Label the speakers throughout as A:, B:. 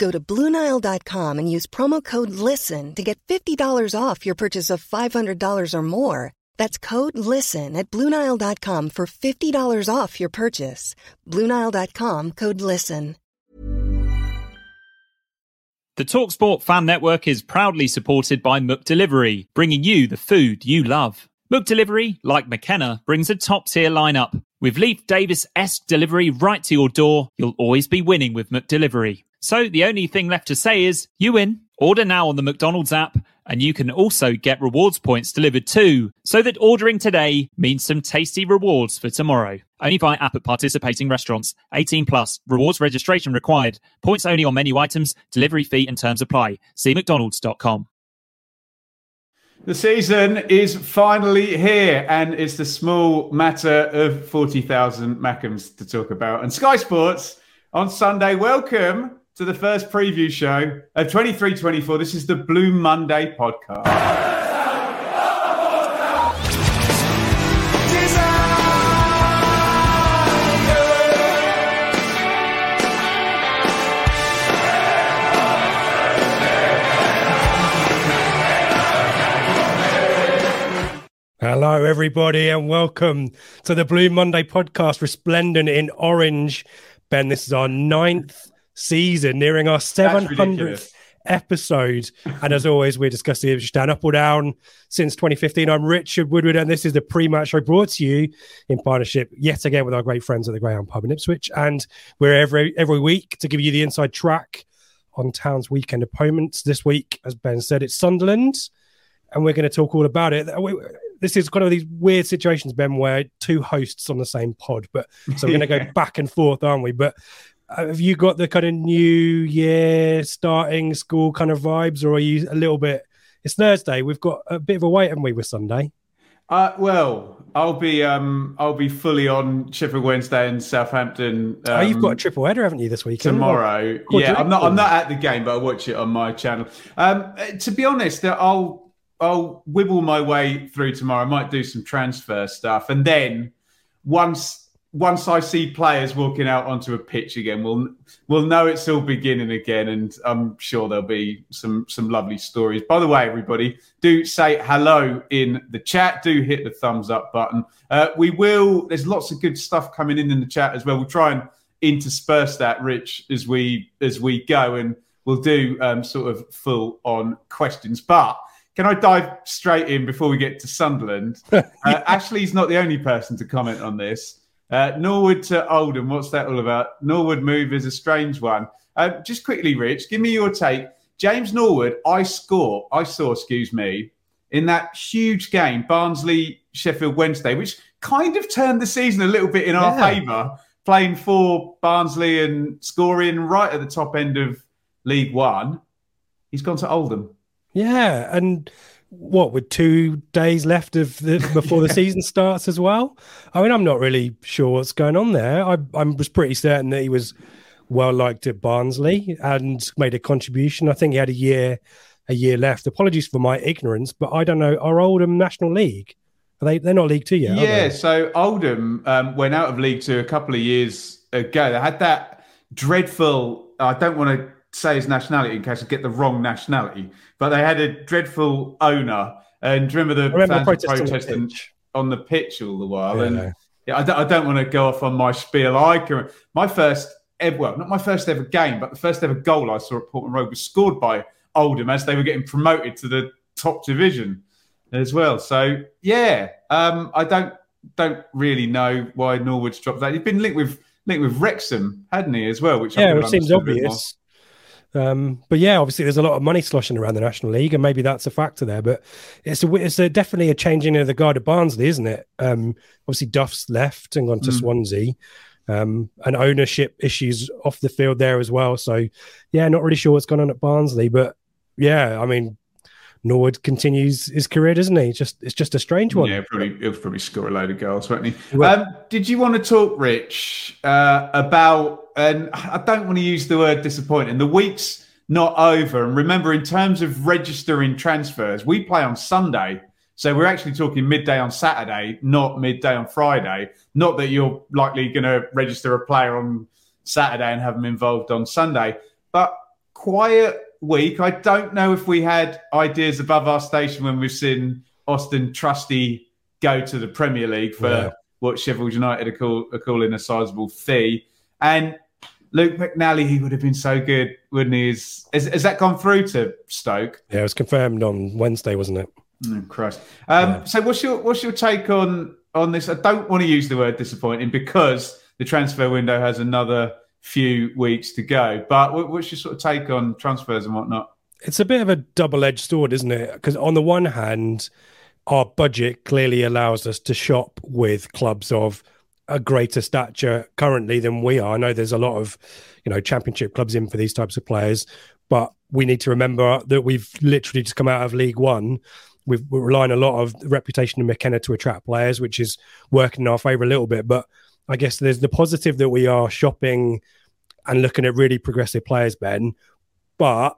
A: Go to Bluenile.com and use promo code LISTEN to get $50 off your purchase of $500 or more. That's code LISTEN at Bluenile.com for $50 off your purchase. Bluenile.com code LISTEN.
B: The Talksport Fan Network is proudly supported by McDelivery, bringing you the food you love. McDelivery, like McKenna, brings a top tier lineup. With Leif Davis esque delivery right to your door, you'll always be winning with McDelivery. So the only thing left to say is, you win. Order now on the McDonald's app, and you can also get rewards points delivered too, so that ordering today means some tasty rewards for tomorrow. Only by app at participating restaurants. 18 plus. Rewards registration required. Points only on menu items. Delivery fee and terms apply. See mcdonalds.com.
C: The season is finally here, and it's the small matter of 40,000 Mackems to talk about. And Sky Sports on Sunday, welcome to the first preview show of 23 24. This is the Blue Monday podcast.
D: Hello, everybody, and welcome to the Blue Monday podcast, resplendent in orange. Ben, this is our ninth season, nearing our 700th episode. and as always, we're discussing Ipswich Town up or down since 2015. I'm Richard Woodward, and this is the pre match show brought to you in partnership yet again with our great friends at the Greyhound Pub in Ipswich. And we're every, every week to give you the inside track on Town's weekend opponents. This week, as Ben said, it's Sunderland, and we're going to talk all about it. This is kind of these weird situations, Ben, where two hosts on the same pod, but so we're going to go back and forth, aren't we? But have you got the kind of new year starting school kind of vibes, or are you a little bit? It's Thursday. We've got a bit of a wait, haven't we, with Sunday?
C: Uh, well, I'll be um, I'll be fully on Sheffield Wednesday and Southampton. Um,
D: oh, you've got a triple header, haven't you, this week?
C: Tomorrow, yeah. I'm not I'm not at the game, but I watch it on my channel. Um, to be honest, I'll I'll wibble my way through tomorrow. I might do some transfer stuff, and then once once I see players walking out onto a pitch again, we'll we'll know it's all beginning again, and I'm sure there'll be some some lovely stories. By the way, everybody, do say hello in the chat. Do hit the thumbs up button. Uh, we will. There's lots of good stuff coming in in the chat as well. We'll try and intersperse that, Rich, as we as we go, and we'll do um, sort of full on questions, but can I dive straight in before we get to Sunderland? uh, Ashley's not the only person to comment on this. Uh, Norwood to Oldham, what's that all about? Norwood move is a strange one. Uh, just quickly, Rich, give me your take. James Norwood, I score, I saw, excuse me, in that huge game, Barnsley Sheffield Wednesday, which kind of turned the season a little bit in our yeah. favour, playing for Barnsley and scoring right at the top end of League One. He's gone to Oldham.
D: Yeah, and what with two days left of the before the season starts as well. I mean, I'm not really sure what's going on there. I I was pretty certain that he was well liked at Barnsley and made a contribution. I think he had a year a year left. Apologies for my ignorance, but I don't know. Are Oldham National League? Are they they're not League Two yet?
C: Yeah, so Oldham um, went out of League Two a couple of years ago. They had that dreadful. I don't want to say his nationality in case I get the wrong nationality. But they had a dreadful owner, and remember the remember fans protesting, on, the on the pitch all the while. Yeah, and yeah, I don't, I don't want to go off on my spiel. I can my first ever, well, not my first ever game, but the first ever goal I saw at Portman Road was scored by Oldham as they were getting promoted to the top division as well. So yeah, um, I don't don't really know why Norwood's dropped that. He's been linked with linked with Wrexham, hadn't he, as well?
D: Which yeah, it seems obvious. Um, but yeah, obviously there's a lot of money sloshing around the National League, and maybe that's a factor there. But it's a, it's a, definitely a changing of the guard of Barnsley, isn't it? Um, obviously Duff's left and gone to mm. Swansea, um, and ownership issues off the field there as well. So yeah, not really sure what's going on at Barnsley, but yeah, I mean Norwood continues his career, doesn't he? Just it's just a strange one.
C: Yeah, probably he'll probably score a load of goals, won't he? Um, did you want to talk, Rich, uh, about? And I don't want to use the word disappointing. The week's not over, and remember, in terms of registering transfers, we play on Sunday. So we're actually talking midday on Saturday, not midday on Friday. Not that you're likely going to register a player on Saturday and have them involved on Sunday, but quiet week. I don't know if we had ideas above our station when we've seen Austin Trusty go to the Premier League for yeah. what Sheffield United are, call, are calling a sizable fee. And Luke McNally, he would have been so good, wouldn't he? Has, has, that gone through to Stoke?
D: Yeah, it was confirmed on Wednesday, wasn't it?
C: Oh, Christ. Um, yeah. So, what's your what's your take on on this? I don't want to use the word disappointing because the transfer window has another few weeks to go. But what's your sort of take on transfers and whatnot?
D: It's a bit of a double edged sword, isn't it? Because on the one hand, our budget clearly allows us to shop with clubs of a greater stature currently than we are. I know there's a lot of, you know, championship clubs in for these types of players, but we need to remember that we've literally just come out of League One we've, we're relying a lot of reputation of McKenna to attract players, which is working in our favour a little bit. But I guess there's the positive that we are shopping and looking at really progressive players, Ben. But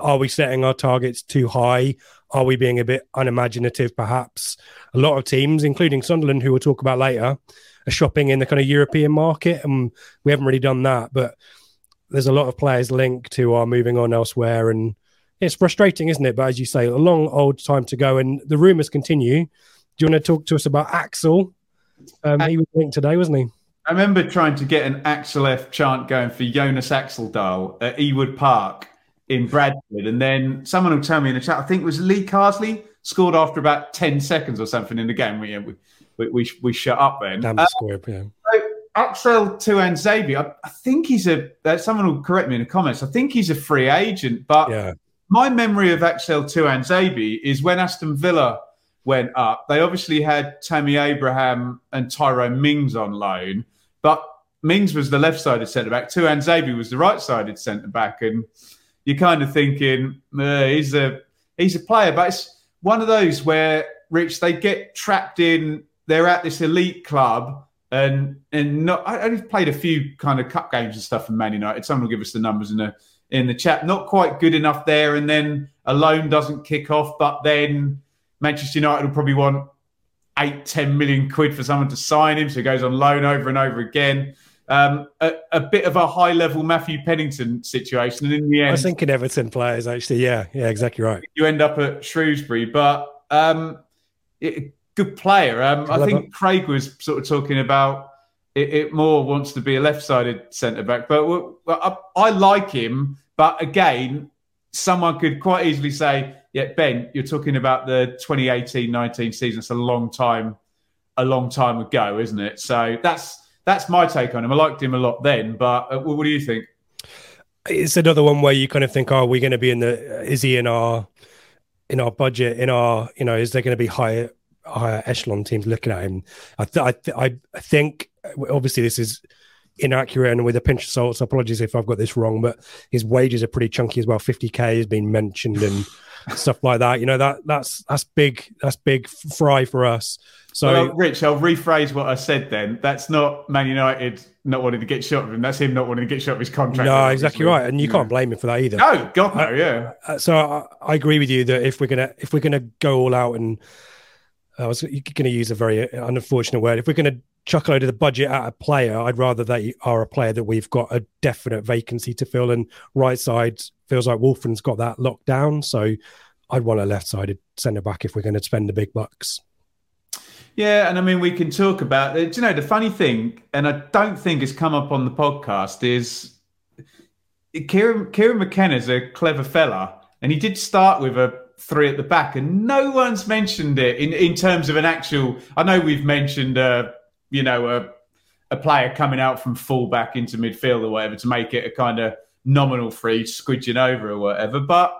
D: are we setting our targets too high? Are we being a bit unimaginative, perhaps? A lot of teams, including Sunderland, who we'll talk about later, are shopping in the kind of European market, and we haven't really done that. But there's a lot of players linked to are moving on elsewhere, and it's frustrating, isn't it? But as you say, a long old time to go, and the rumours continue. Do you want to talk to us about Axel? Um, he was linked today, wasn't he?
C: I remember trying to get an Axel F chant going for Jonas Axeldahl at Ewood Park in Bradford, and then someone will tell me in the chat. I think it was Lee Carsley scored after about ten seconds or something in the game. We we we, we shut up then.
D: Damn uh, score, yeah.
C: So Axel Tuanzebe, I, I think he's a. Uh, someone will correct me in the comments. I think he's a free agent, but yeah my memory of Axel Tuanzebe is when Aston Villa went up. They obviously had Tammy Abraham and Tyrone Mings on loan, but Mings was the left-sided centre back. Tuanzebe was the right-sided centre back, and you're kind of thinking uh, he's a he's a player, but it's one of those where Rich they get trapped in. They're at this elite club. And and not, I only played a few kind of cup games and stuff for Man United. Someone will give us the numbers in the in the chat. Not quite good enough there, and then a loan doesn't kick off. But then Manchester United will probably want eight, ten million quid for someone to sign him, so he goes on loan over and over again. Um, a, a, bit of a high level Matthew Pennington situation, and in the end, I
D: was thinking Everton players actually. Yeah, yeah, exactly right.
C: You end up at Shrewsbury, but um, it, good player. Um, I think Craig was sort of talking about it, it more wants to be a left-sided centre back. But well, I, I like him. But again, someone could quite easily say, "Yeah, Ben, you're talking about the 2018-19 season. It's a long time, a long time ago, isn't it?" So that's that's my take on him. I liked him a lot then, but uh, what do you think?
D: It's another one where you kind of think, "Oh, are we going to be in the? Is he in our?" in our budget, in our, you know, is there going to be higher higher echelon teams looking at him? I th- I, th- I think obviously this is inaccurate and with a pinch of salt. So apologies if I've got this wrong, but his wages are pretty chunky as well. 50k has been mentioned and stuff like that. You know that that's that's big. That's big fry for us. So,
C: well, Rich, I'll rephrase what I said. Then that's not Man United not wanting to get shot of him. That's him not wanting to get shot of his contract.
D: No, exactly right, and you can't blame him for that either.
C: No, God no, yeah.
D: Uh, so I, I agree with you that if we're gonna if we're gonna go all out and I was going to use a very unfortunate word. If we're going to chuck a load of the budget at a player, I'd rather they are a player that we've got a definite vacancy to fill. And right side feels like Wolfram's got that locked down. So I'd want a left sided centre back if we're going to spend the big bucks.
C: Yeah, and I mean, we can talk about it. Do you know, the funny thing, and I don't think it's come up on the podcast, is Kieran, Kieran McKenna's a clever fella, and he did start with a three at the back, and no one's mentioned it in, in terms of an actual. I know we've mentioned, uh, you know, a, a player coming out from fullback into midfield or whatever to make it a kind of nominal free, squidging over or whatever. But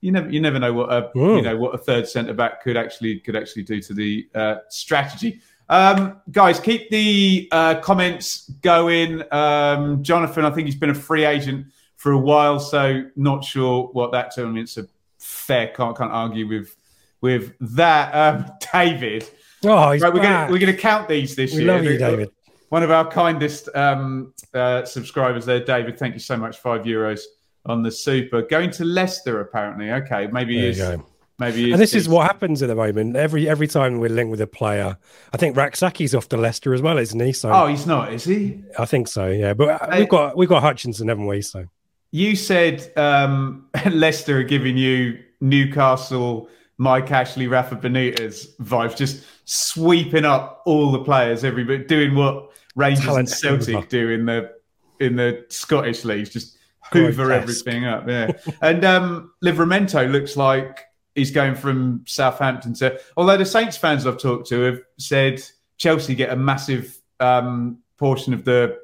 C: you never, you never know what a, Whoa. you know, what a third centre back could actually could actually do to the uh, strategy. Um, guys, keep the uh, comments going. Um, Jonathan, I think he's been a free agent for a while, so not sure what that tournament's fair. Can't can't argue with with that. Um, David.
D: Oh, he's
C: right, we're gonna we're gonna count these this
D: we
C: year.
D: love you, David.
C: One of our kindest um, uh, subscribers there, David. Thank you so much. Five euros on the super. Going to Leicester, apparently. Okay, maybe
D: There you
C: he's
D: go.
C: maybe.
D: And this is what happens at the moment. Every every time we're linked with a player, I think Rak-Sakyi's off to Leicester as well, isn't he? So
C: Oh, he's not, is he?
D: I think so. Yeah, but uh, we've got we've got Hutchinson, haven't we? So
C: You said um, Leicester are giving you Newcastle, Mike Ashley, Rafa Benitez vibes, just sweeping up all the players, everybody doing what Rangers
D: Talent
C: and Celtic do in the in the Scottish leagues, just hoover
D: Grotesque.
C: everything up. Yeah, and um, Livramento looks like he's going from Southampton to. Although the Saints fans I've talked to have said Chelsea get a massive um, portion of the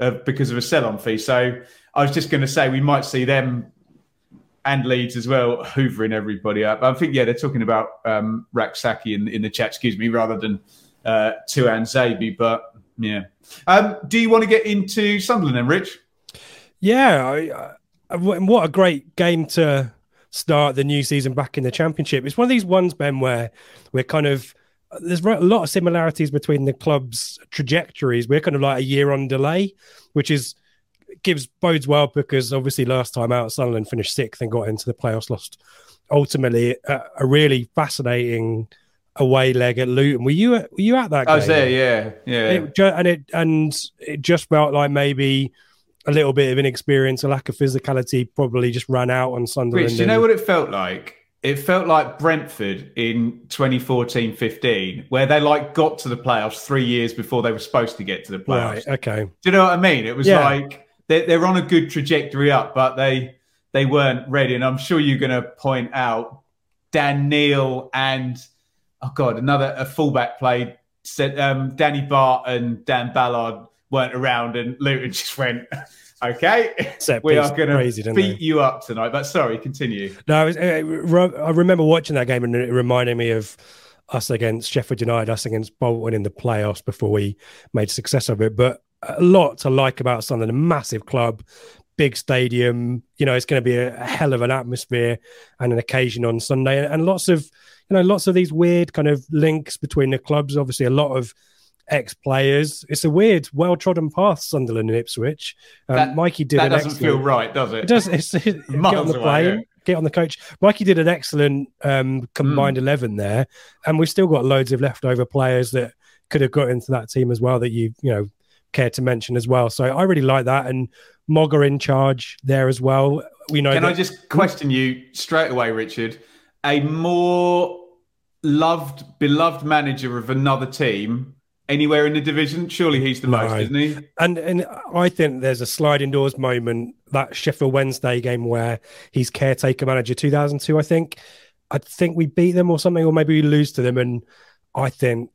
C: uh, because of a sell-on fee. So I was just going to say we might see them and Leeds as well hoovering everybody up. I think yeah, they're talking about um, Rak-Sakyi in in the chat. Excuse me, rather than uh, Tuanzebe. But yeah, um, do you want to get into Sunderland then, Rich?
D: yeah, I, I, what a great game to start the new season back in the championship. It's one of these ones, Ben, where we're kind of there's a lot of similarities between the clubs' trajectories. We're kind of like a year on delay, which is gives bodes well because obviously last time out Sunderland finished sixth and got into the playoffs, lost ultimately a, a really fascinating away leg at Luton. Were you at, were you at that? Game?
C: I was there, yeah, yeah.
D: It and it and it just felt like maybe a little bit of inexperience, a lack of physicality, probably just ran out on Sunderland.
C: Rich, do you know what it felt like? It felt like Brentford in 2014-15, where they like got to the playoffs three years before they were supposed to get to the playoffs.
D: Right. Okay.
C: Do you know what I mean? It was
D: Yeah.
C: like they're, they're on a good trajectory up, but they they weren't ready. And I'm sure you're going to point out Dan Neil and oh god, another a fullback played. Said um, Danny Batth and Dan Ballard weren't around, and Luton just went, "Okay,
D: Set
C: we are going to beat
D: they?
C: you up tonight." But sorry, continue.
D: No, was, uh, I remember watching that game and it reminded me of us against Sheffield United, us against Bolton in the playoffs before we made success of it. But a lot to like about Sunderland, a massive club, big stadium. You know, it's going to be a, hell of an atmosphere and an occasion on Sunday, and lots of you know lots of these weird kind of links between the clubs. Obviously, a lot of ex players. It's a weird, well trodden path, Sunderland and Ipswich. Um,
C: That-
D: Mikey did
C: that doesn't
D: excellent-
C: feel right, does it?
D: it does. It's, get on the
C: away,
D: plane,
C: yeah.
D: get on the coach. Mikey did an excellent um, combined
C: Hmm.
D: 11 there. And we've still got loads of leftover players that could have got into that team as well that you, you know, care to mention as well. So I really like that. And Mogga in charge there as well. We know
C: Can
D: that,
C: I just question you straight away, Richard? A more loved, beloved manager of another team anywhere in the division? Surely he's the
D: No.
C: most, isn't he?
D: and and I think there's a sliding doors moment that Sheffield Wednesday game where he's caretaker manager 2002. I think, I think we beat them or something, or maybe we lose to them. And I think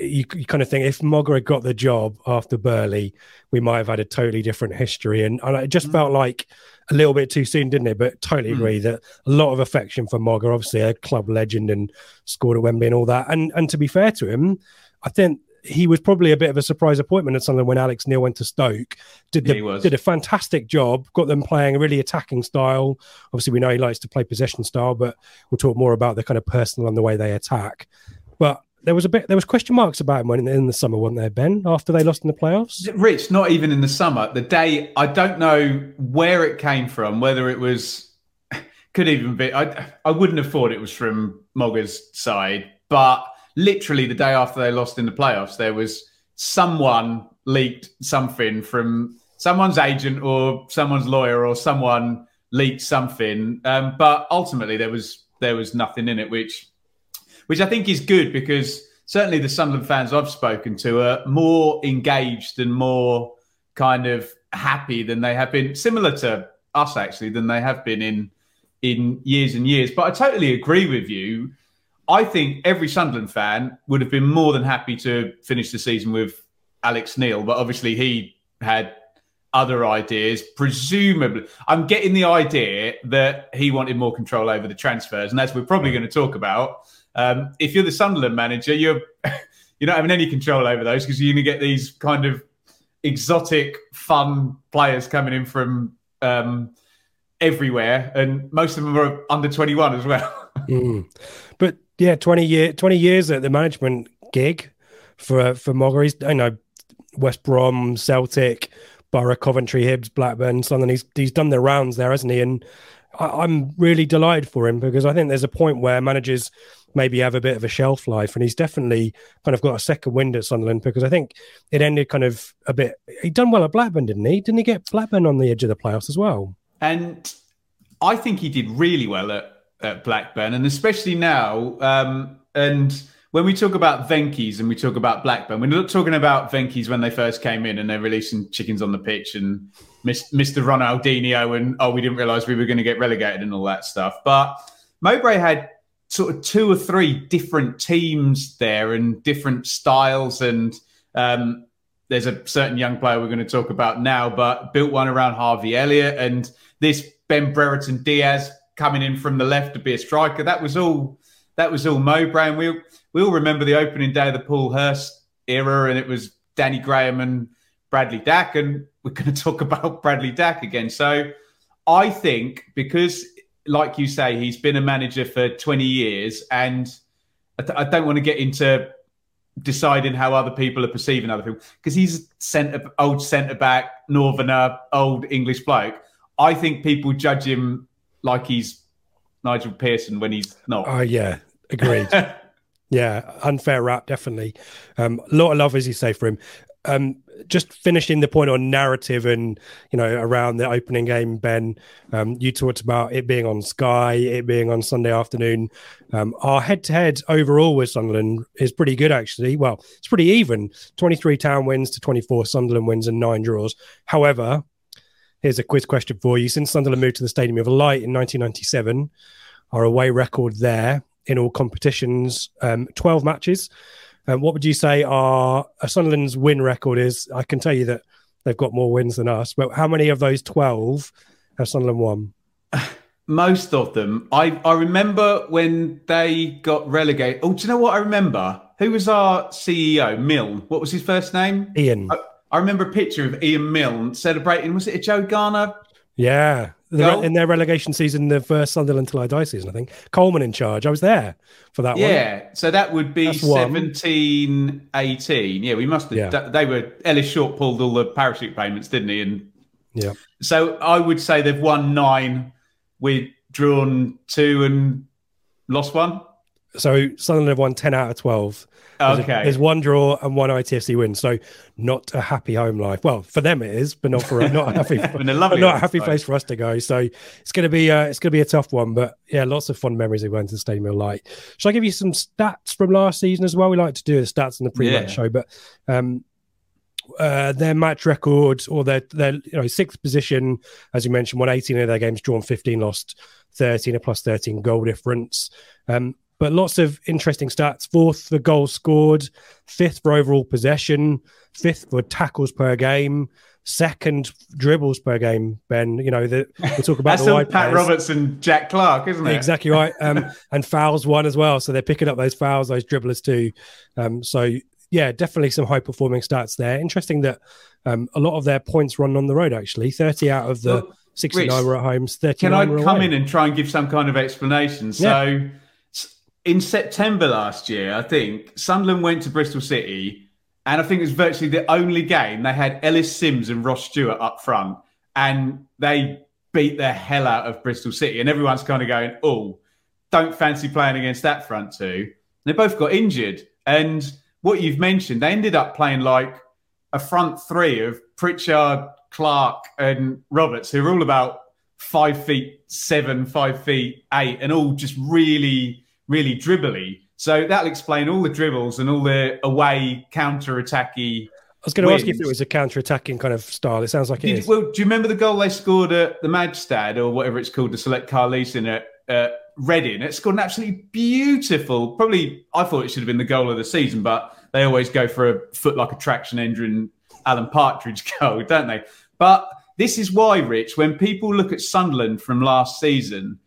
D: you, you kind of think if Mogga had got the job after Burley, we might have had a totally different history. And, and it just felt like a little bit too soon, didn't it? But totally
C: Mm.
D: agree that a lot of affection for Mogga, obviously a club legend and scored at Wembley and all that. And and to be fair to him, I think he was probably a bit of a surprise appointment at Sunderland when Alex Neil went to Stoke. Did
C: Yeah,
D: the,
C: he was.
D: did a fantastic job, got them playing a really attacking style. Obviously, we know he likes to play possession style, but we'll talk more about the kind of personal and the way they attack. But there was a bit there was question marks about him when in, the summer, weren't there, Ben? After they lost in the playoffs,
C: Rich, not even in the summer. The day, I don't know where it came from, whether it was, could even be, I, I wouldn't have thought it was from Mogga's side, but literally the day after they lost in the playoffs, there was someone leaked something from someone's agent or someone's lawyer or someone leaked something. Um, but ultimately there was, there was nothing in it, which which I think is good because certainly the Sunderland fans I've spoken to are more engaged and more kind of happy than they have been, similar to us actually, than they have been in in years and years. But I totally agree with you. I think every Sunderland fan would have been more than happy to finish the season with Alex Neil, but obviously he had other ideas. Presumably, I'm getting the idea that he wanted more control over the transfers, and as we're probably going to talk about, um, if you're the Sunderland manager, you're you're not having any control over those because you're going to get these kind of exotic, fun players coming in from um, everywhere, and most of them are under 21 as well.
D: mm. But yeah, 20 year 20 years at the management gig for for Mogga. He's I know West Brom, Celtic, Borough, Coventry, Hibs, Blackburn, Sunderland. He's he's done the rounds there, hasn't he? And I, am really delighted for him because I think there's a point where managers maybe have a bit of a shelf life, and he's definitely kind of got a second wind at Sunderland because I think it ended kind of a bit. He done well at Blackburn, didn't he? Didn't he get Blackburn on the edge of the playoffs as well?
C: And I think he did really well at, at Blackburn, and especially now. Um, and when we talk about Venky's and we talk about Blackburn, we're not talking about Venky's when they first came in and they're releasing chickens on the pitch and Mr. Ronaldinho and oh, we didn't realise we were going to get relegated and all that stuff. But Mowbray had sort of two or three different teams there and different styles. And um, there's a certain young player we're going to talk about now, but built one around Harvey Elliott and this Ben Brereton Diaz coming in from the left to be a striker. That was all. That was all Mowbray, and we we all remember the opening day of the Paul Hurst era, and it was Danny Graham and Bradley Dack, and we're going to talk about Bradley Dack again. So I think because, like you say, he's been a manager for 20 years, and I, don't want to get into deciding how other people are perceiving other people because he's a centre old centre back, northerner, old English bloke. I think people judge him like he's Nigel Pearson when he's not.
D: Oh yeah, agreed. Yeah, unfair rap, definitely. Um, a lot of love, as you say, for him. Um, just finishing the point on narrative and you know around the opening game, Ben. Um, you talked about it being on Sky, it being on Sunday afternoon. Um, our head-to-head overall with Sunderland is pretty good, actually. Well, it's pretty even: twenty-three Town wins to twenty-four Sunderland wins and nine draws. However, here's a quiz question for you: Since Sunderland moved to the Stadium of Light in 1997, our away record there in all competitions, um, 12 matches. Um, what would you say our Sunderland's win record is? I can tell you that they've got more wins than us, but how many of those 12 have Sunderland won?
C: Most of them. I, I remember when they got relegated. Oh, do you know what I remember? Who was our CEO? Milne. What was his first name?
D: Ian.
C: I, I remember a picture of Ian Milne celebrating. Was it a Joe Garner
D: yeah, the, in their relegation season, the first Sunderland till I die season, I think Coleman in charge. I was there for that
C: yeah, one. Yeah, so that would be That's 17, one. 18. Yeah, we must have. Yeah. They were Ellis Short pulled all the parachute payments, didn't he? And
D: yeah,
C: so I would say they've won nine, we've drawn two and lost one.
D: So Sunderland have won ten out of twelve.
C: There's okay.
D: A, there's one draw and one ITFC win. So not a happy home life. Well, for them it is, but not for not a happy, not a happy place for us to go. So it's going to be uh, it's going to be a tough one. But yeah, lots of fun memories of going to the Stadium of Light. Shall I give you some stats from last season as well? We like to do the stats in the pre-match yeah. show, but um, uh, their match record or their their you know sixth position, as you mentioned, won 18 of their games, drawn 15, lost 13, a plus 13 goal difference. Um, but lots of interesting stats. Fourth for goals scored, fifth for overall possession, fifth for tackles per game, second dribbles per game. Ben, you know that we'll talk about
C: That's the Pat players. Roberts and Jack Clarke, isn't it?
D: Exactly right. Um, and fouls one as well, so they're picking up those fouls, those dribblers too. Um, so yeah, definitely some high performing stats there. Interesting that um, a lot of their points run on the road. Actually, thirty out of the. 69 Rich, were at home, 39 Can I
C: come
D: away.
C: in and try and give some kind of explanation? So, yeah in September last year, I think Sunderland went to Bristol City, and I think it was virtually the only game they had Ellis Sims and Ross Stewart up front, and they beat the hell out of Bristol City. And everyone's kind of going, "Oh, don't fancy playing against that front two. they both got injured, and what you've mentioned, they ended up playing like a front three of Pritchard, Clark, and Roberts, who are all about five feet seven, five feet eight, and all just really really dribbly. So that'll explain all the dribbles and all the away counter attacky.
D: I was going to ask you if it was a counter attacking kind of style. It sounds like it
C: Did,
D: is.
C: Well, do you remember the goal they scored at the Madstad or whatever it's called, to Select Car Leasing at uh, Reading? It scored an absolutely beautiful, probably, I thought it should have been the goal of the season, but they always go for a foot like a traction engine Alan Partridge goal, don't they? But this is why, Rich, when people look at Sunderland from last season,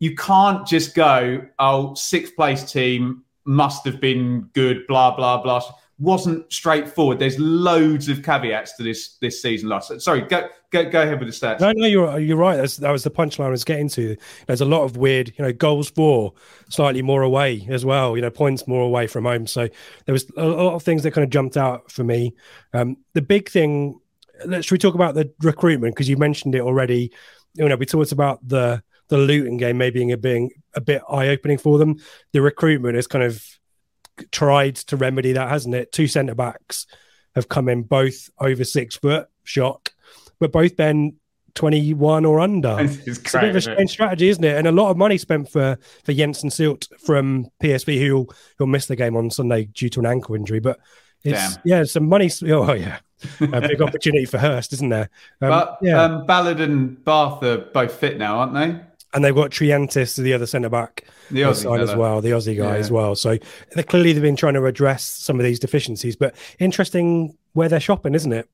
C: you can't just go, oh, sixth place team must have been good, blah, blah, blah. Wasn't straightforward. There's loads of caveats to this this season last. Sorry, go go, go ahead with the stats.
D: No, no, you're you're right. That's, that was the punchline I was getting to. There's a lot of weird, you know, goals for slightly more away as well. You know, points more away from home. So there was a lot of things that kind of jumped out for me. Um, the big thing. Let's we talk about the recruitment because you mentioned it already. You know, we talked about the the Luton game maybe being a bit eye opening for them. The recruitment has kind of tried to remedy that, hasn't it? Two centre backs have come in both over six foot. Shock but both been 21 or under.
C: It's,
D: it's a bit of a strange strategy, isn't it? And a lot of money spent for for Jenson Seelt from PSV, who'll who'll miss the game on Sunday due to an ankle injury. But it's Damn. yeah, some money. Oh yeah, a big opportunity for Hurst, isn't there?
C: Um, but yeah, um, Ballard and Batth are both fit now, aren't they?
D: And they've got Triantis, the other centre back, the Aussie side as well, the Aussie guy yeah. as well. So they clearly they've been trying to address some of these deficiencies. But interesting where they're shopping, isn't it?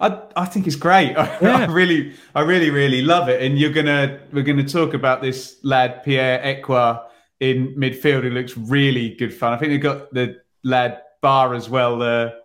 C: I, I think it's great. Yeah. I really, I really, really love it. And you're gonna, we're gonna talk about this lad Pierre Ekwah in midfield. Who looks really good fun. I think they've got the lad Ba as well, the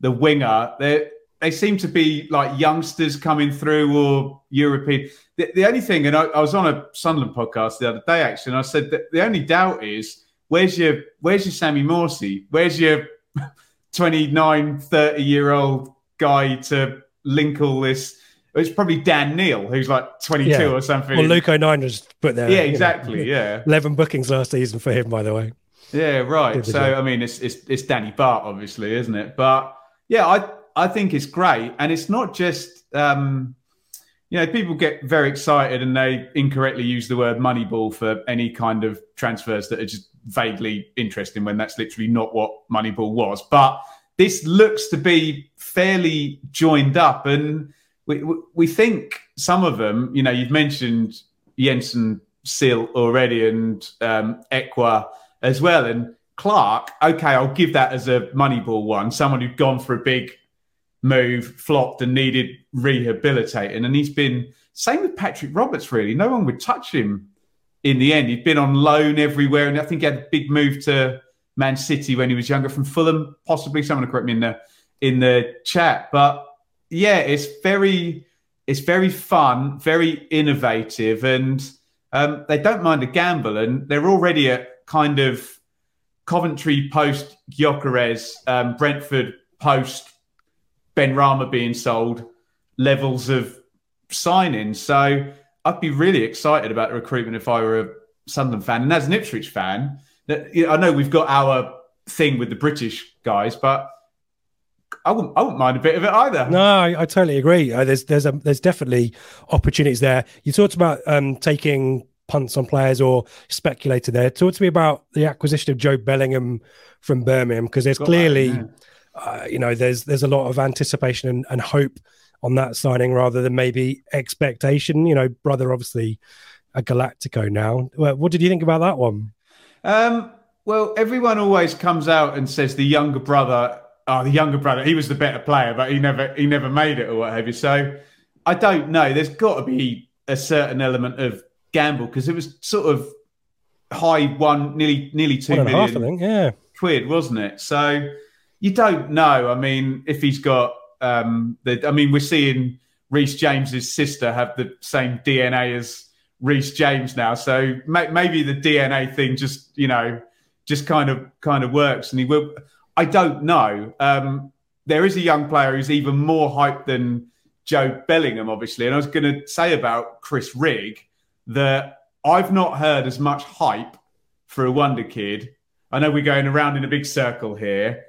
C: the winger. They they seem to be like youngsters coming through or European. The, the only thing, and I, I, was on a Sunderland podcast the other day actually, and I said that the only doubt is where's your where's your Sammy Morsy? Where's your 29, 30 year old guy to link all this. It's probably Dan Neil, who's like 22 yeah. or something.
D: Well, Luke O'Nien just put there.
C: Yeah, exactly. Know, yeah.
D: 11 bookings last season for him, by the way.
C: Yeah, right. So, I mean, it's, it's, it's Danny Batth, obviously, isn't it? But yeah, I, I think it's great. And it's not just, um, you know, people get very excited and they incorrectly use the word Moneyball for any kind of transfers that are just vaguely interesting when that's literally not what Moneyball was. But this looks to be fairly joined up, and we we think some of them. You know, you've mentioned Jenson Seelt already, and um, Ekwah as well, and Clark. Okay, I'll give that as a Moneyball one. Someone who'd gone for a big move, flopped, and needed rehabilitating, and he's been same with Patrick Roberts. Really, no one would touch him in the end. He'd been on loan everywhere, and I think he had a big move to Man City when he was younger from Fulham, possibly. Someone correct me in the in the chat, but yeah, it's very it's very fun, very innovative, and um, they don't mind a gamble, and they're already at kind of Coventry post Gyökeres, um, Brentford post Benrahma being sold levels of signings. So I'd be really excited about the recruitment if I were a Sunderland fan, and as an Ipswich fan I know we've got our thing with the British guys, but I wouldn't, I wouldn't mind a bit of it either.
D: No, I, I totally agree. Uh, there's there's a, there's definitely opportunities there. You talked about um, taking punts on players or speculated there. Talk to me about the acquisition of Joe Bellingham from Birmingham because there's clearly, that, yeah. Uh, you know, there's there's a lot of anticipation and, and hope on that signing rather than maybe expectation. You know, brother, obviously a Galactico now. What did you think about that one?
C: Um, well, everyone always comes out and says the younger brother, oh, the younger brother, he was the better player, but he never he never made it or what have you. So I don't know. There's got to be a certain element of gamble because it was sort of high one, nearly nearly two million half,
D: think, yeah.
C: quid, wasn't it? So you don't know. I mean, if he's got um, the, I mean, we're seeing Reece James's sister have the same DNA as Reece James now. So may, maybe the DNA thing just you know just kind of kind of works, and he will. I don't know. Um, there is a young player who's even more hyped than Joe Bellingham, obviously. And I was going to say about Chris Rigg that I've not heard as much hype for a wonder kid. I know we're going around in a big circle here.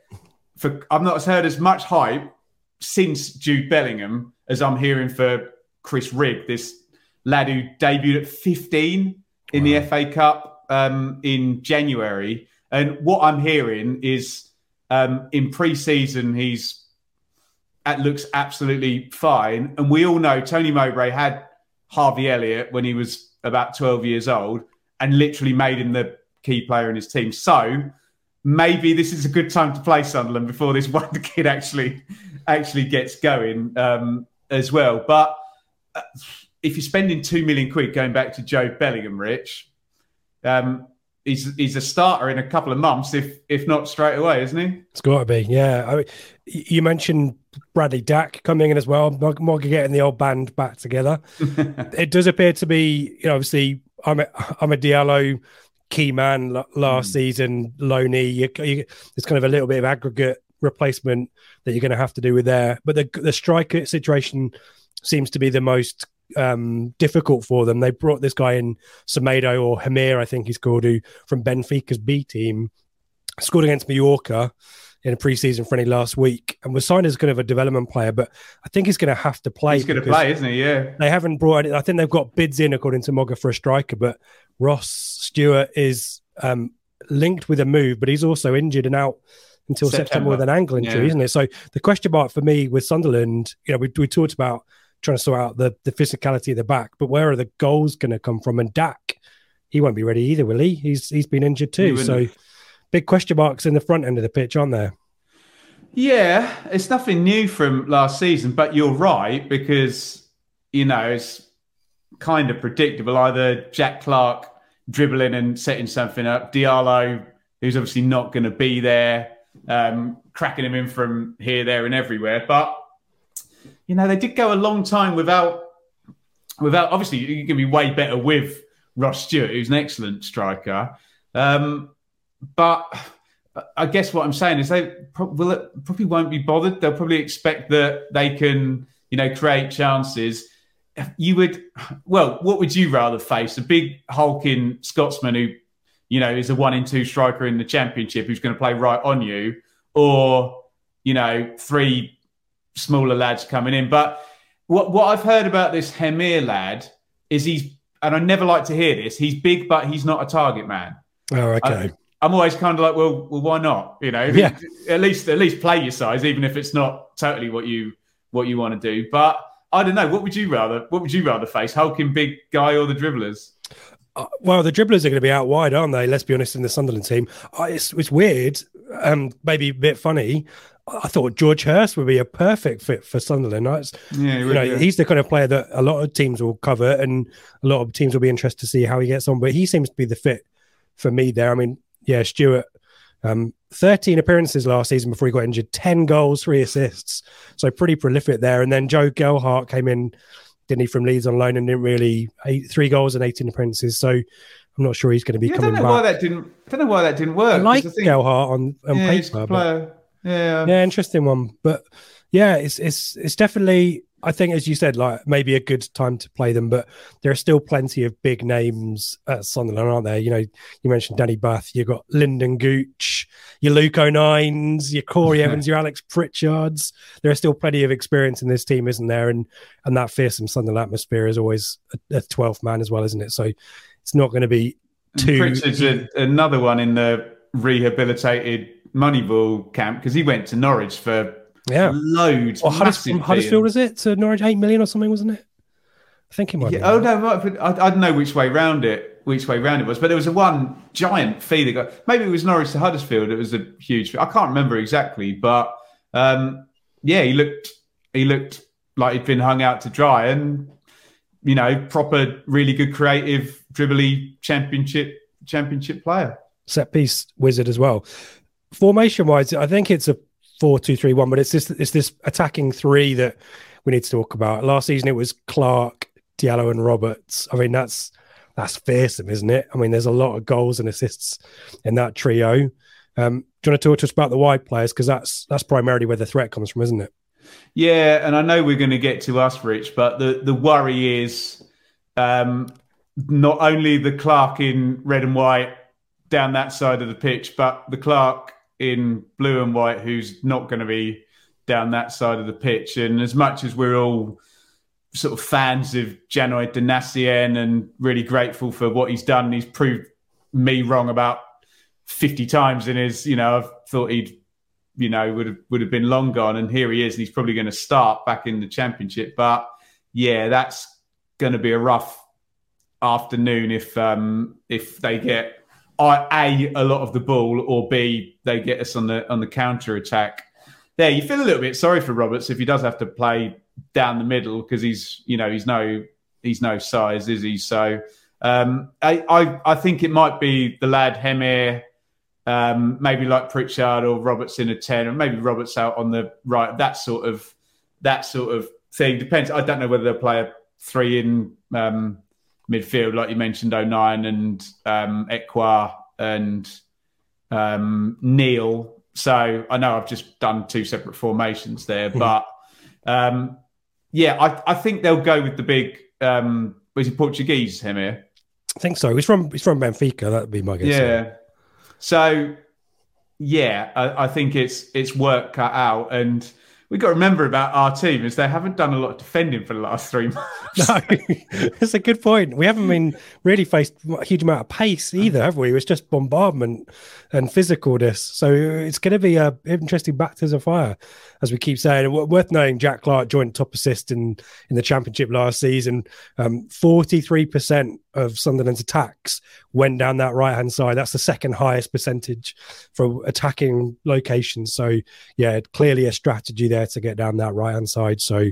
C: For I've not heard as much hype since Jude Bellingham as I'm hearing for Chris Rigg, this lad who debuted at 15 in wow. the FA Cup um, in January. And what I'm hearing is um, in pre-season he's that looks absolutely fine. And we all know Tony Mowbray had Harvey Elliott when he was about 12 years old and literally made him the key player in his team. So maybe this is a good time to play Sunderland before this wonder kid actually actually gets going um, as well. But uh, if you're spending two million quid going back to Joe Bellingham, Rich, um, he's he's a starter in a couple of months, if if not straight away, isn't he?
D: It's got to be, yeah. I mean, you mentioned Bradley Dack coming in as well. Morgan getting the old band back together. it does appear to be, you know, obviously, I'm a, I'm a Diallo key man last mm. season, Loney. You, you, there's kind of a little bit of aggregate replacement that you're going to have to do with there. But the the striker situation seems to be the most um, difficult for them. They brought this guy in, Semedo or Hemir, I think he's called, who from Benfica's B team, scored against Mallorca in a preseason friendly last week and was signed as kind of a development player, but I think he's going to have to play.
C: He's going to play, isn't he? Yeah.
D: They haven't brought. I think they've got bids in according to Mogga for a striker, but Ross Stewart is um, linked with a move, but he's also injured and out until September, September with an ankle injury, yeah. isn't it? So the question mark for me with Sunderland, you know, we, we talked about trying to sort out the, the physicality of the back. But where are the goals going to come from? And Dack, he won't be ready either, will he? He's he's been injured too. So big question marks in the front end of the pitch, aren't there?
C: Yeah, it's nothing new from last season, but you're right because you know it's kind of predictable. Either Jack Clarke dribbling and setting something up, Diallo, who's obviously not going to be there, um, cracking him in from here, there, and everywhere. But you know, they did go a long time without, without. Obviously, you can be way better with Ross Stewart, who's an excellent striker. Um, but I guess what I'm saying is they will probably won't be bothered. They'll probably expect that they can, you know, create chances. You would, well, what would you rather face? A big hulking Scotsman who, you know, is a one in two striker in the championship who's going to play right on you, or you know, three smaller lads coming in. But what what I've heard about this Hemir lad is he's and I never like to hear this. He's big, but he's not a target man.
D: Oh, okay.
C: I, am always kind of like, well, well, why not? You know,
D: yeah.
C: At least at least play your size, even if it's not totally what you what you want to do. But I don't know. What would you rather? What would you rather face, hulking big guy or the dribblers?
D: Uh, well, the dribblers are going to be out wide, aren't they? Let's be honest. In the Sunderland team, uh, it's, it's weird, um, maybe a bit funny. I thought George Hirst would be a perfect fit for Sunderland. yeah, you know, he's the kind of player that a lot of teams will cover, and a lot of teams will be interested to see how he gets on. But he seems to be the fit for me there. I mean, yeah, Stewart, um, 13 appearances last season before he got injured, 10 goals, three assists, so pretty prolific there. And then Joe Gelhardt came in, didn't he, from Leeds on loan, and didn't really eight, three goals and 18 appearances. So I'm not sure he's going to be
C: yeah,
D: coming
C: I don't
D: know
C: back. Why that didn't, I don't know why that didn't work. I
D: like Gelhardt on, on yeah, paper. But,
C: yeah,
D: yeah, interesting one. But yeah, it's it's it's definitely. I think, as you said, like maybe a good time to play them, but there are still plenty of big names at Sunderland, aren't there? You know, you mentioned Danny Batth, you've got Lynden Gooch, your Luke O'Niens, your Corey Evans, your Alex Pritchards. There are still plenty of experience in this team, isn't there? And and that fearsome Sunderland atmosphere is always a twelfth man as well, isn't it? So it's not going to be too.
C: Pritchard's a, another one in the rehabilitated Moneyball camp because he went to Norwich for yeah loads.
D: Or Huddersfield, Huddersfield was it to Norwich eight million or something, wasn't it? I think it might. Yeah,
C: oh no, I, I don't know which way round it, which way round it was, but there was a one giant fee that got. Maybe it was Norwich to Huddersfield. It was a huge. I can't remember exactly, but um, yeah, he looked he looked like he'd been hung out to dry, and you know, proper, really good, creative, dribbly championship championship player.
D: Set piece wizard as well formation wise, I think it's a four two three one, but it's this it's this attacking three that we need to talk about. Last season it was Clark, Diallo, and Roberts. I mean that's that's fearsome, isn't it? I mean, there's a lot of goals and assists in that trio. Um, do you want to talk to us about the wide players because that's that's primarily where the threat comes from, isn't it?
C: Yeah, and I know we're going to get to us, Rich, but the the worry is um, not only the Clark in red and white down that side of the pitch, but the Clarke in blue and white who's not going to be down that side of the pitch. And as much as we're all sort of fans of Janoi Donacien and really grateful for what he's done, he's proved me wrong about 50 times in his, you know, I've thought he'd, you know, would have would have been long gone, and here he is, and he's probably going to start back in the championship. But yeah, that's going to be a rough afternoon if um if they get a a lot of the ball, or b they get us on the on the counter attack. There, you feel a little bit sorry for Roberts if he does have to play down the middle because he's you know he's no he's no size, is he? So Um, I, I, I think it might be the lad Hemir, um, maybe like Pritchard or Roberts in a ten, or maybe Roberts out on the right. That sort of that sort of thing depends. I don't know whether they'll play a three in um, midfield, like you mentioned, O'Nien and um, Ekwah and um, Neil. So I know I've just done two separate formations there, mm. but um, yeah, I, I, think they'll go with the big. Um, was he Portuguese? Him here?
D: I think so. He's from he's from Benfica. That'd be my guess.
C: Yeah. So yeah, I, I think it's it's work cut out and we've got to remember about our team is they haven't done a lot of defending for the last three months.
D: no, that's a good point. We haven't been really faced a huge amount of pace either, have we? It's just bombardment and physicalness. So it's going uh, to be a interesting baptism of fire, as we keep saying. Worth knowing, Jack Clarke joint top assist in in the championship last season. Um, Forty three percent of Sunderland's attacks went down that right hand side. That's the second highest percentage for attacking locations. So yeah, clearly a strategy there to get down that right hand side. So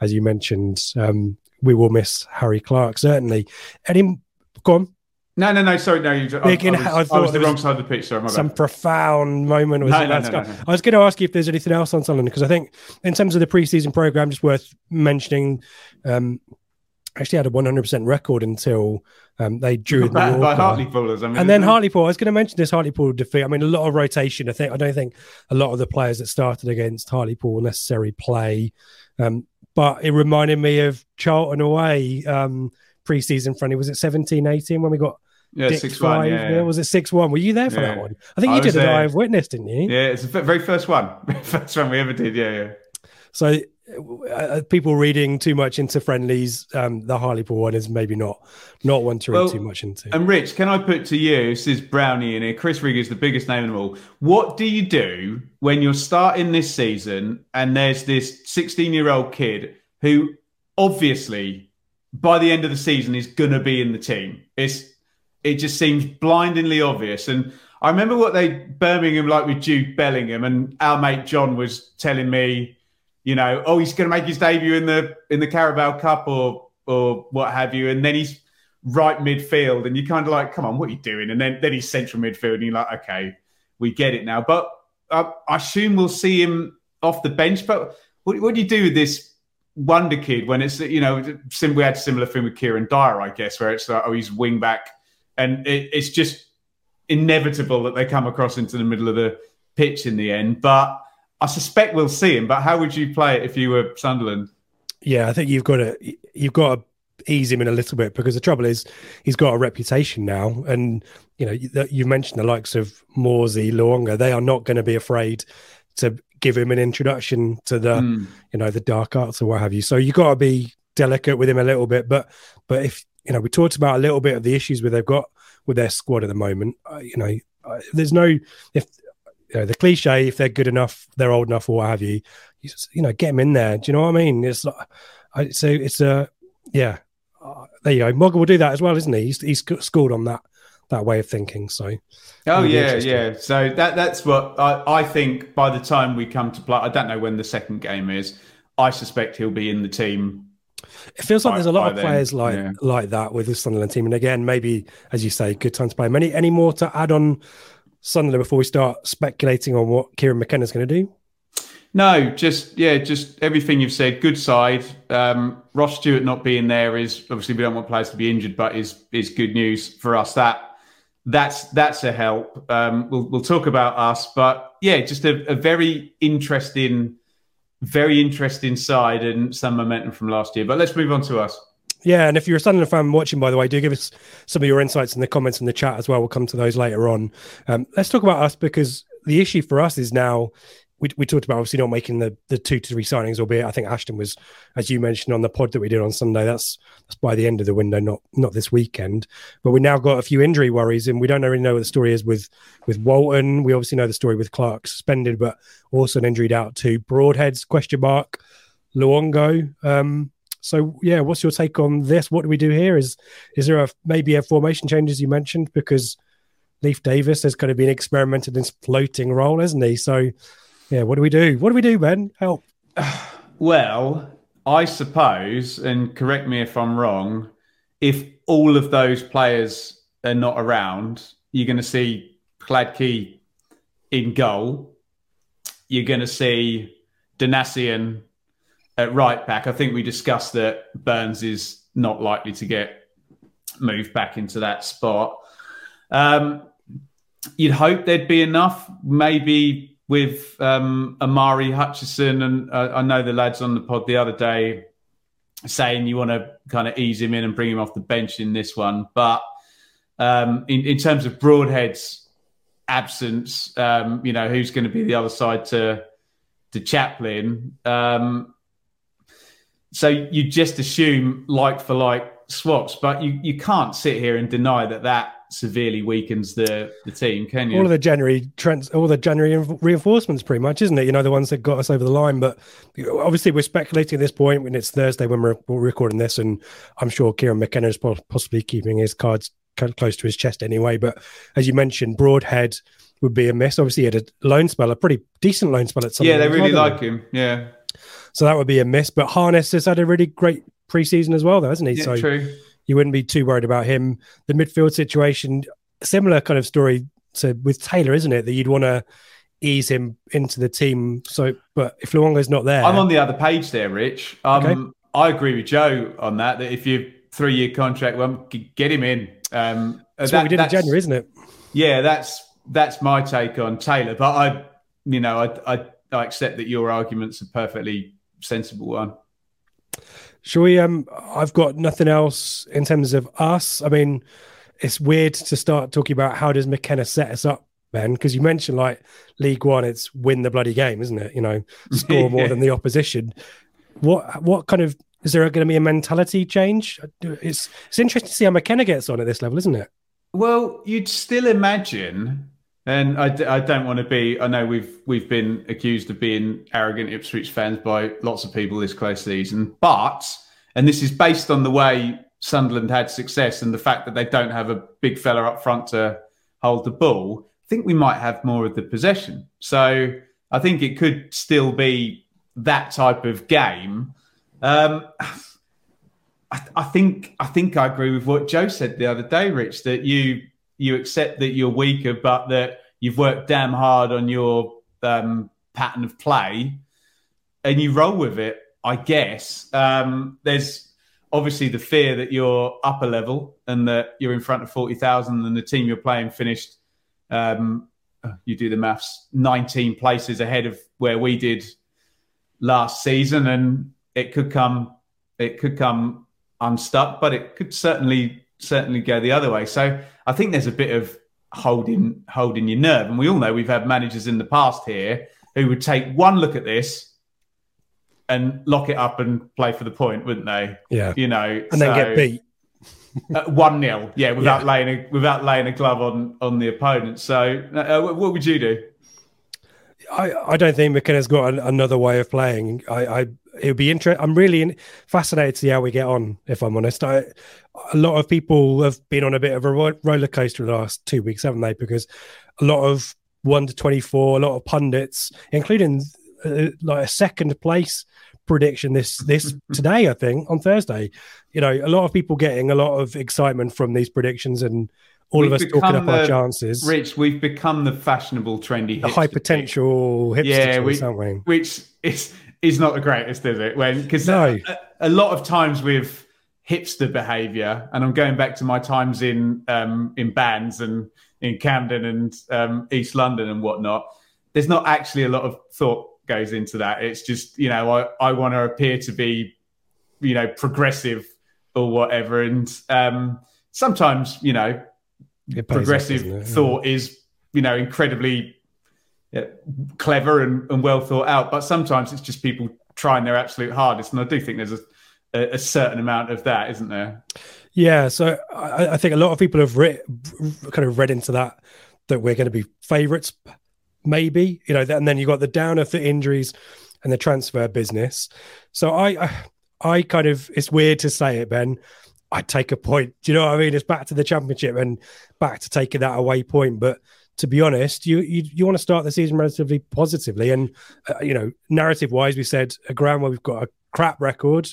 D: as you mentioned, um, we will miss Harry Clark certainly. Any go on.
C: No, no, no. Sorry, no. You, I, I, was, I, I was the wrong side of the pitch. Sorry,
D: some bad. profound moment. Was no, no, no, no, I was going to ask you if there's anything else on Sunderland because I think in terms of the preseason program, just worth mentioning. Um, actually had a 100% record until um, they drew in
C: by, by Hartlepool. I
D: mean, and then Hartlepool. I was going to mention this Hartlepool defeat. I mean, a lot of rotation. I think I don't think a lot of the players that started against Hartlepool necessarily play, um, but it reminded me of Charlton away um, preseason friendly. Was it 17, 18 when we got
C: yeah, six five. one. Yeah, yeah,
D: was it six one? Were you there for yeah. that one? I think you I did a live witness, didn't you?
C: Yeah, it's the very first one, first one we ever did. Yeah, yeah.
D: So uh, uh, people reading too much into friendlies, um, the Hartlepool one is maybe not not one to read well, too much into.
C: And Rich, can I put to you, this is Brownie in here. Chris Rigg is the biggest name of them all. What do you do when you're starting this season and there's this 16 year old kid who obviously by the end of the season is going to be in the team? It's it just seems blindingly obvious. And I remember what they Birmingham like with Jude Bellingham, and our mate John was telling me you know, oh, he's going to make his debut in the in the Carabao Cup or or what have you, and then he's right midfield, and you're kind of like, come on, what are you doing? And then then he's central midfield, and you're like, okay, we get it now. But uh, I assume we'll see him off the bench. But what, what do you do with this wonder kid when it's you know we had a similar thing with Kieran Dyer, I guess, where it's like, oh, he's wing back, and it, it's just inevitable that they come across into the middle of the pitch in the end, but I suspect we'll see him, but how would you play it if you were Sunderland?
D: Yeah, I think you've got to you've got to ease him in a little bit because the trouble is he's got a reputation now, and you know you mentioned the likes of Morsy, Luongo. They are not going to be afraid to give him an introduction to the mm. you know the dark arts or what have you. So you've got to be delicate with him a little bit. But but if you know we talked about a little bit of the issues where they've got with their squad at the moment. Uh, you know, uh, there's no if you know, the cliche, if they're good enough, they're old enough, or what have you, you, just, you know, get them in there. Do you know what I mean? It's like, I, so it's a, yeah, uh, there you go. Mogga will do that as well, isn't he? He's, he's scored on that that way of thinking. So,
C: oh yeah, yeah. So that that's what I, I think. By the time we come to play, I don't know when the second game is. I suspect he'll be in the team.
D: It feels like by, there's a lot of players like yeah. like that with the Sunderland team, and again, maybe as you say, good time to play. Any any more to add on Sunderland before we start speculating on what Kieran McKenna's going to do?
C: No, just yeah, just everything you've said. Good side. Um, Ross Stewart not being there is obviously we don't want players to be injured, but is is good news for us. That that's that's a help. Um, we'll we'll talk about us, but yeah, just a, a very interesting, very interesting side and some momentum from last year. But let's move on to us.
D: Yeah, and if you're a Sunderland fan watching, by the way, do give us some of your insights in the comments in the chat as well. We'll come to those later on. Um, let's talk about us because the issue for us is now we, we talked about obviously not making the, the two to three signings, albeit I think Ashton was, as you mentioned on the pod that we did on Sunday, that's that's by the end of the window, not not this weekend. But we now got a few injury worries, and we don't really know what the story is with with Walton. We obviously know the story with Clark suspended, but also an injury out to Broadheads question mark, Luongo. Um, so yeah, what's your take on this? What do we do here? Is is there a maybe a formation change as you mentioned because Leif Davis has kind of been experimented in this floating role, hasn't he? So yeah, what do we do? What do we do, Ben? Help.
C: Well, I suppose, and correct me if I'm wrong, if all of those players are not around, you're going to see Hladky in goal. You're going to see Donacien at right back. I think we discussed that Burns is not likely to get moved back into that spot. Um, you'd hope there'd be enough, maybe with um, Omari Hutchinson. And uh, I know the lads on the pod the other day saying you want to kind of ease him in and bring him off the bench in this one. But um, in, in, terms of Broadhead's absence, um, you know, who's going to be the other side to to Chaplin? Um, so you just assume like for like swaps, but you, you can't sit here and deny that that severely weakens the, the team, can you?
D: All of the January trends, all the January reinforcements, pretty much, isn't it? You know, the ones that got us over the line. But obviously, we're speculating at this point when it's Thursday when we're, we're recording this, and I'm sure Kieran McKenna is possibly keeping his cards close to his chest anyway. But as you mentioned, Broadhead would be a miss. Obviously, he had a loan spell, a pretty decent loan spell at some.
C: Yeah, they really like him. Yeah.
D: So that would be a miss. But Harness has had a really great preseason as well, though, hasn't he?
C: Yeah,
D: so
C: true.
D: you wouldn't be too worried about him. The midfield situation, similar kind of story to with Taylor, isn't it? That you'd want to ease him into the team. So, but if Luongo's not there,
C: I'm on the other page there, Rich. Um, okay. I agree with Joe on that. That if you three year contract, well, get him in. Um,
D: that's that, what we did in January, isn't it?
C: Yeah, that's that's my take on Taylor. But I, you know, I I, I accept that your argument's are perfectly sensible one.
D: Shall we? Um, I've got nothing else in terms of us. I mean, it's weird to start talking about how does McKenna set us up, Ben? Because you mentioned like League One, it's win the bloody game, isn't it? You know, score more than the opposition. What what kind of is there going to be a mentality change? It's it's interesting to see how McKenna gets on at this level, isn't it?
C: Well, you'd still imagine and I, I don't want to be. I know we've we've been accused of being arrogant Ipswich fans by lots of people this close season, but and this is based on the way Sunderland had success and the fact that they don't have a big fella up front to hold the ball. I think we might have more of the possession. So I think it could still be that type of game. Um, I, I think I think I agree with what Joe said the other day, Rich. That you you accept that you're weaker, but that you've worked damn hard on your um, pattern of play, and you roll with it. I guess um, there's obviously the fear that you're upper level and that you're in front of forty thousand, and the team you're playing finished. Um, you do the maths, 19 places ahead of where we did last season, and it could come, it could come unstuck, but it could certainly certainly go the other way. So I think there's a bit of holding holding your nerve, and we all know we've had managers in the past here who would take one look at this and lock it up and play for the point, wouldn't they?
D: Yeah,
C: you know,
D: and so, then get beat
C: uh, one 0 yeah, without yeah. laying a without laying a glove on on the opponent. So, uh, what would you do?
D: I, I don't think McKenna's got an, another way of playing. I, I it would be interesting. I'm really fascinated to see how we get on. If I'm honest, I, a lot of people have been on a bit of a roller coaster the last two weeks, haven't they? Because a lot of one to twenty four, a lot of pundits, including uh, like a second place prediction this this today, I think on Thursday. You know, a lot of people getting a lot of excitement from these predictions and all we've of us talking up the, our chances.
C: Rich, we've become the fashionable, trendy,
D: the high potential hipster, yeah, we, we?
C: which is is not the greatest, is it? When because no. a, a, lot of times with hipster behaviour, and I'm going back to my times in um, in bands and in Camden and um, East London and whatnot. There's not actually a lot of thought goes into that. It's just you know I I want to appear to be you know progressive or whatever, and um, sometimes you know progressive thought is you know incredibly yeah, clever and, and, well thought out. But sometimes it's just people trying their absolute hardest, and I do think there's a, a, certain amount of that, isn't there?
D: Yeah. So I, I think a lot of people have read, kind of read into that that we're going to be favourites, maybe you know, and then you got the downer for injuries and the transfer business. So I, I, I kind of it's weird to say it, Ben. I take a point. Do you know what I mean? It's back to the championship and back to taking that away point, but to be honest, you you, you want to start the season relatively positively. And uh, you know, narrative wise, we said a ground where we've got a crap record,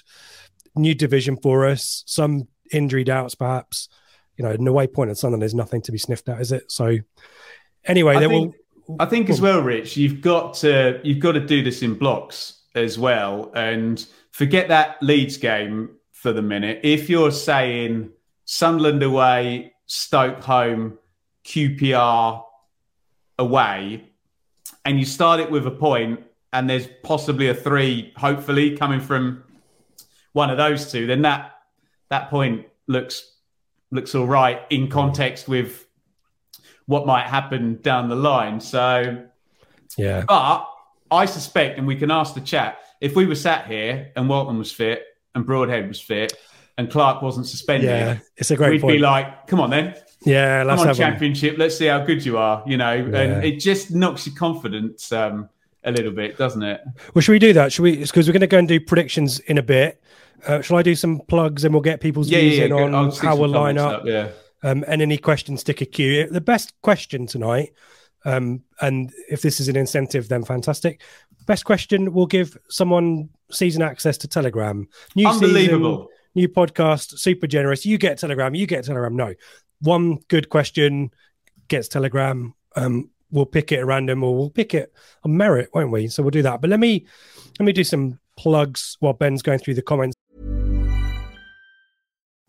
D: new division for us, some injury doubts, perhaps. You know, no way point at Sunderland there's nothing to be sniffed at, is it? So anyway,
C: I
D: there
C: think,
D: will.
C: I think as well, Rich, you've got to you've got to do this in blocks as well, and forget that Leeds game for the minute. If you're saying Sunderland away, Stoke home, QPR away, and you start it with a point, and there's possibly a three, hopefully coming from one of those two, then that that point looks looks all right in context with what might happen down the line. So,
D: yeah.
C: But I suspect, and we can ask the chat, if we were sat here and Walton was fit and Broadhead was fit and Clark wasn't suspended,
D: yeah, it's a great
C: we'd
D: point.
C: be like, come on then.
D: Yeah, let's
C: come on,
D: have one.
C: championship. Let's see how good you are, you know.
D: Yeah.
C: And it just knocks your confidence um, a little bit, doesn't it?
D: Well, should we do that? Should we? Because we're going to go and do predictions in a bit. Uh, shall I do some plugs and we'll get people's
C: Yeah,
D: views
C: yeah,
D: in
C: yeah.
D: on how we'll line up?
C: up, yeah.
D: Um, and any questions, stick a queue. The best question tonight, um, and if this is an incentive, then fantastic. Best question will give someone season access to Telegram. New
C: Unbelievable.
D: Season, new podcast, super generous. You get Telegram. You get Telegram. No, one good question gets Telegram. Um, we'll pick it at random, or we'll pick it on merit, won't we? So we'll do that. But let me let me do some plugs while Ben's going through the comments.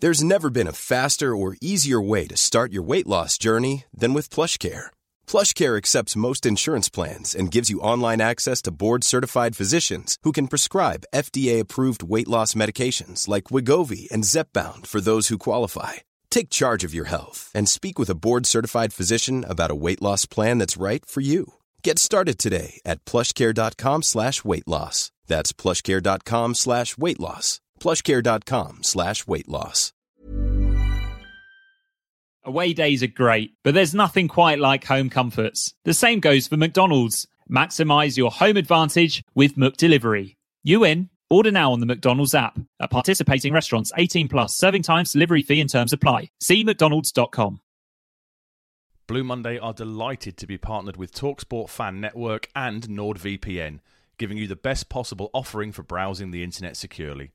E: There's never been a faster or easier way to start your weight loss journey than with Plush PlushCare. PlushCare accepts most insurance plans and gives you online access to board-certified physicians who can prescribe FDA-approved weight loss medications like Wegovy and Zepbound for those who qualify. Take charge of your health and speak with a board-certified physician about a weight loss plan that's right for you. Get started today at plushcare.com slash weight loss. That's plushcare.com slash weight loss. plushcare.com slash weight loss.
B: Away days are great, but there's nothing quite like home comforts. The same goes for McDonald's. Maximize your home advantage with McDelivery. You in? Order now on the McDonald's app. At participating restaurants, 18 plus, serving times, delivery fee and terms apply. See mcdonalds.com.
F: Blue Monday are delighted to be partnered with Talksport Fan Network and NordVPN, giving you the best possible offering for browsing the internet securely.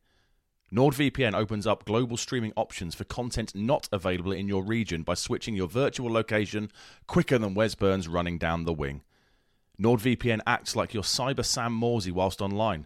F: NordVPN opens up global streaming options for content not available in your region by switching your virtual location quicker than Wes Burns running down the wing. NordVPN acts like your cyber Sam Morsy whilst online,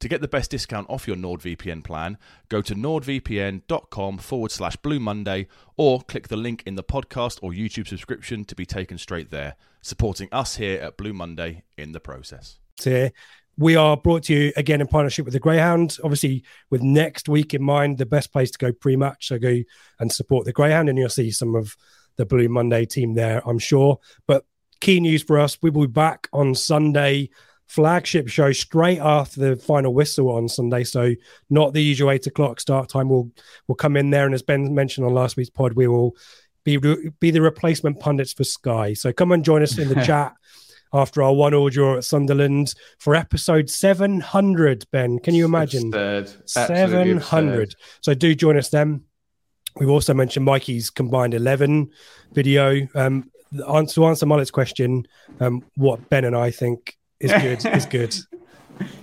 F: To get the best discount off your NordVPN plan, go to nordvpn.com forward slash Blue Monday or click the link in the podcast or YouTube subscription to be taken straight there, supporting us here at Blue Monday in the process.
D: here. We are brought to you again in partnership with the Greyhound. Obviously, with next week in mind, the best place to go pre-match. So go and support the Greyhound, and you'll see some of the Blue Monday team there, I'm sure. But key news for us: we will be back on Sunday. Flagship show straight after the final whistle on Sunday, so not the usual eight o'clock start time. We'll we'll come in there, and as Ben mentioned on last week's pod, we will be be the replacement pundits for Sky. So come and join us in the chat after our one all draw at Sunderland for episode 700. Ben, can you imagine?
C: Absurd.
D: 700. So do join us then. We've also mentioned Mikey's combined 11 video. Um, to answer Mullet's question, um, what Ben and I think is good is good.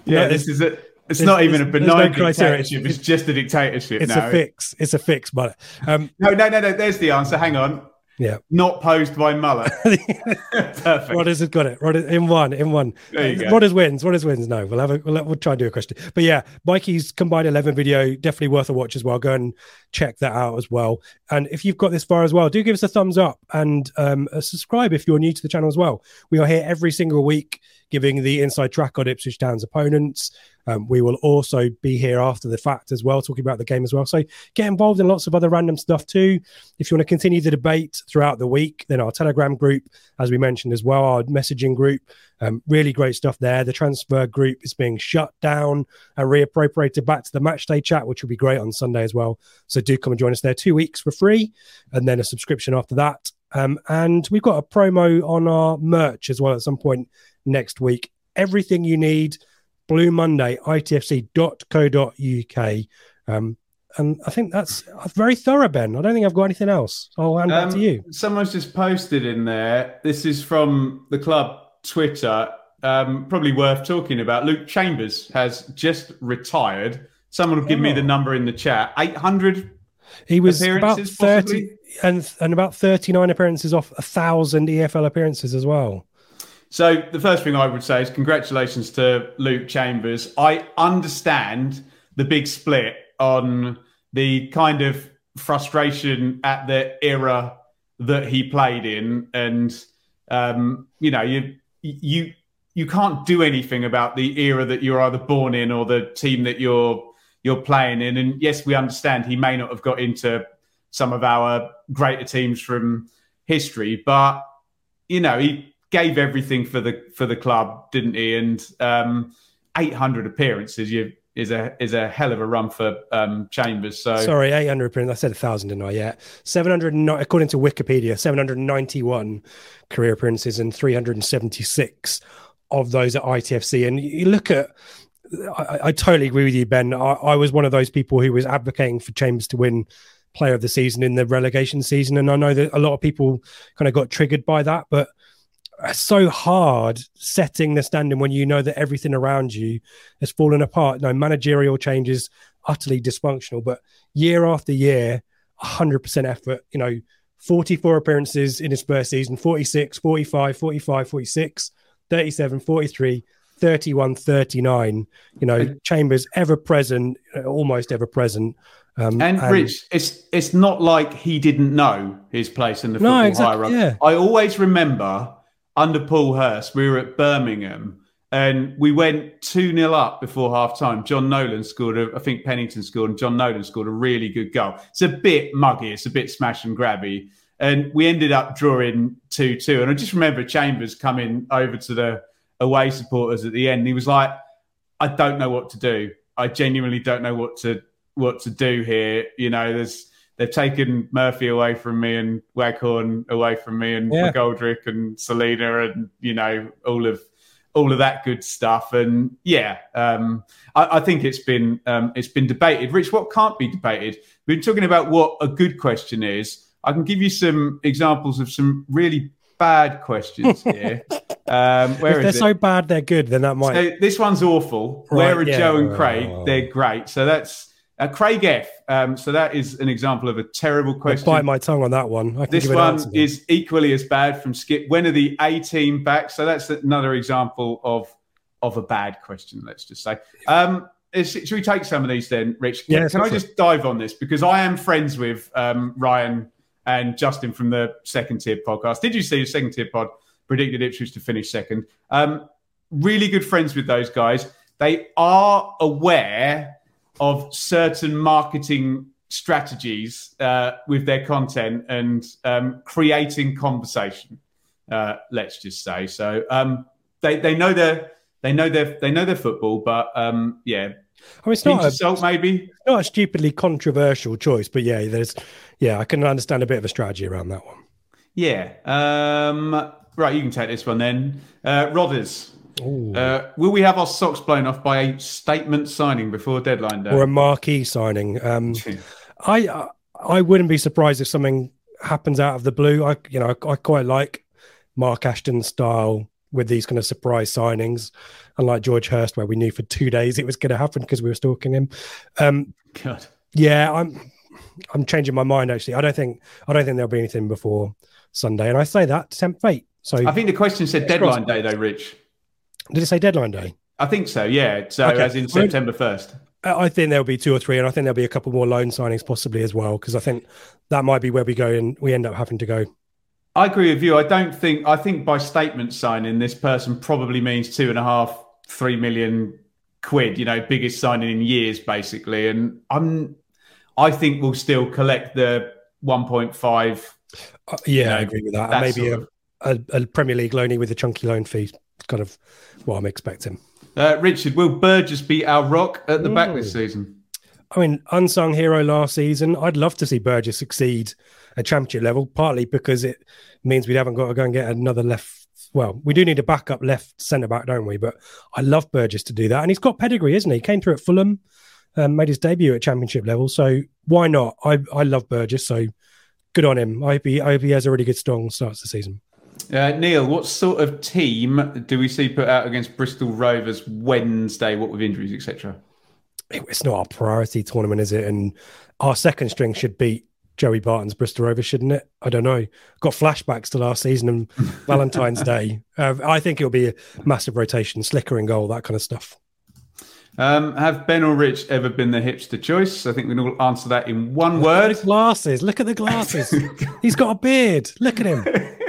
C: Yeah,
D: No,
C: this is a. It's not even a
D: there's no
C: benign dictatorship. It's just a dictatorship
D: It's
C: now.
D: a fix. It's a fix, but Um,
C: No, no, no, no. There's the answer. Hang on.
D: Yeah.
C: Not posed by Muller. Perfect.
D: Rodders has got it. Rodders in one, in one.
C: There you go.
D: Rodders wins. Rodders wins. No, we'll have a we'll, we'll try and do a question. But yeah, Mikey's combined eleven video definitely worth a watch as well. Go and check that out as well. And if you've got this far as well, do give us a thumbs up and um, a subscribe if you're new to the channel as well. We are here every single week giving the inside track on Ipswich Town's opponents. Um, we will also be here after the fact as well, talking about the game as well. So get involved in lots of other random stuff too. If you want to continue the debate throughout the week, then our Telegram group, as we mentioned as well, our messaging group, um, really great stuff there. The transfer group is being shut down and reappropriated back to the match day chat, which will be great on Sunday as well. So do come and join us there. Two weeks for free, and then a subscription after that. Um, and we've got a promo on our merch as well at some point next week. everything you need. Blue Monday, itfc.co.uk. Um, and I think that's very thorough, Ben. I don't think I've got anything else. I'll hand um, back to um, you.
C: Someone's just posted in there. This is from the club Twitter. Um, probably worth talking about. Luke Chambers has just retired. Someone will give oh. me the number in the chat. 800
D: he was about 30 possibly? and and about 39 appearances off a thousand EFL appearances as well.
C: So the first thing I would say is congratulations to Luke Chambers. I understand the big split on the kind of frustration at the era that he played in, and um, you know, you you you can't do anything about the era that you're either born in or the team that you're you're playing in. And yes, we understand he may not have got into some of our greater teams from history, but you know, he gave everything for the for the club, didn't he? And um, 800 appearances, you is a is a hell of a run for um, Chambers. So
D: sorry, 800 appearances. I said a thousand, didn't I? Yeah, 700. According to Wikipedia, 791 career appearances and 376 of those at ITFC. And you look at I, I, totally agree with you, Ben. I, I, was one of those people who was advocating for Chambers to win Player of the Season in the relegation season, and I know that a lot of people kind of got triggered by that. But so hard setting the standing when you know that everything around you has fallen apart. No managerial changes, utterly dysfunctional, but year after year, 100% effort. You know, 44 appearances in his first season, 46, 45, 45, 46, 37, 43. 31 39 you know chambers ever present almost ever present
C: um, and, and, rich it's it's not like he didn't know his place in the football no, exactly, hierarchy yeah. i always remember under paul hurst we were at birmingham and we went 2 0 up before half time. Jon Nolan scored, a, I think Pennington scored, and Jon Nolan scored a really good goal. It's a bit muggy, it's a bit smash and grabby. And we ended up drawing 2 2. And I just remember Chambers coming over to the away supporters at the end. He was like, I don't know what to do. I genuinely don't know what to what to do here. You know, there's they've taken Murphy away from me and Waghorn away from me and yeah. McGoldrick and Celina and you know all of all of that good stuff. And yeah, um, I, I, think it's been um, it's been debated. Rich, what can't be debated? We've been talking about what a good question is. I can give you some examples of some really bad questions here.
D: Um, where if they're so bad they're good, then that might.
C: So this one's awful. Right, where are yeah. Joe and Craig? They're great. So that's uh, Craig F. Um, so that is an example of a terrible question.
D: I'll bite my tongue on that one.
C: this one is equally as bad from Skip. When are the A team back? So that's another example of of a bad question. Let's just say. Um, is, should we take some of these then, Rich? Can, yeah, can I just dive on this because I am friends with um, Ryan and Justin from the Second Tier podcast. Did you see the Second Tier pod predicted Ipswich to finish second? Um, really good friends with those guys. They are aware of certain marketing strategies uh, with their content and um, creating conversation. Uh, let's just say so. Um, they they know their they know their they know their football, but um, yeah, I mean, it's not a, salt, maybe
D: not a stupidly controversial choice, but yeah, there's yeah, I can understand a bit of a strategy around that one.
C: Yeah. Um, right, you can take this one then. Uh, Rodders. Uh, will we have our socks blown off by a statement signing before deadline day,
D: or a marquee signing? Um, I I wouldn't be surprised if something happens out of the blue. I you know I, I quite like Mark Ashton style with these kind of surprise signings, unlike George Hirst, where we knew for two days it was going to happen because we were stalking him. Um, God. Yeah, I'm I'm changing my mind. Actually, I don't think I don't think there'll be anything before Sunday, and I say that to tempt fate. So
C: I think the question said deadline day, though, Rich.
D: Did it say deadline day?
C: I think so. Yeah. So okay. as in September first.
D: I think there'll be two or three, and I think there'll be a couple more loan signings possibly as well, because I think that might be where we go and we end up having to go.
C: I agree with you. I don't think I think by statement signing, this person probably means two and a half, three million quid. You know, biggest signing in years, basically. And I'm, I think we'll still collect the one point five.
D: Uh, yeah, you know, I agree with that. that maybe a, a, a, Premier League loanee with a chunky loan fee. Kind of what I'm expecting.
C: Uh, Richard, will Burgess be our rock at the Ooh. back this season?
D: I mean, unsung hero last season. I'd love to see Burgess succeed at championship level, partly because it means we haven't got to go and get another left well, we do need a backup left centre back, don't we? But I love Burgess to do that, and he's got pedigree, isn't he? Came through at Fulham, um, made his debut at Championship level, so why not? I I love Burgess, so good on him. I hope he, I hope he has a really good strong start to the season.
C: Uh, Neil, what sort of team do we see put out against Bristol Rovers Wednesday? What with injuries, etc.
D: It's not our priority tournament, is it? And our second string should beat Joey Barton's Bristol Rovers, shouldn't it? I don't know. Got flashbacks to last season and Valentine's Day. Uh, I think it'll be a massive rotation, Slicker in goal, that kind of stuff.
C: Um, have Ben or Rich ever been the hipster choice? I think we can all answer that in one word.
D: glasses. Look at the glasses. He's got a beard. Look at him.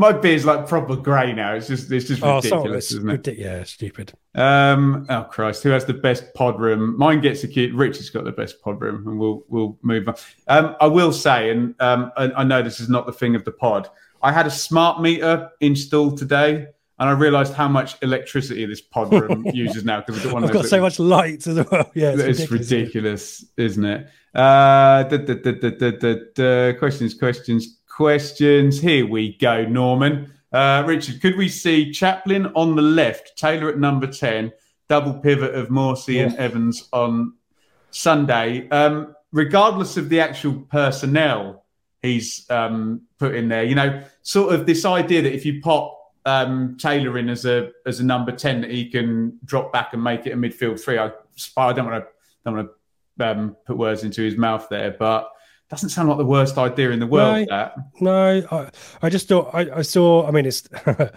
C: My beard's like proper grey now. It's just it's just ridiculous, oh, isn't it?
D: yeah, stupid.
C: Um, oh Christ, who has the best pod room? Mine gets a cute. Rich has got the best pod room, and we'll we'll move on. Um, I will say, and um, I, I know this is not the thing of the pod. I had a smart meter installed today and I realised how much electricity this pod room uses now because
D: I've got so much light as well. Yeah,
C: it's, it's ridiculous, ridiculous, isn't it? Uh, da, da, da, questions, questions, questions. Here we go, Norman. Uh, Richard, could we see Chaplin on the left, Taylor at number 10, double pivot of Morsy yeah. and Evans on Sunday? Um, regardless of the actual personnel he's um, put in there, you know, sort of this idea that if you pop um, Taylor in as a as a number 10 that he can drop back and make it a midfield three, I, I don't want to don't want to um, put words into his mouth there, but doesn't sound like the worst idea in the world.
D: No,
C: that.
D: no I, I just thought I, I saw. I mean, it's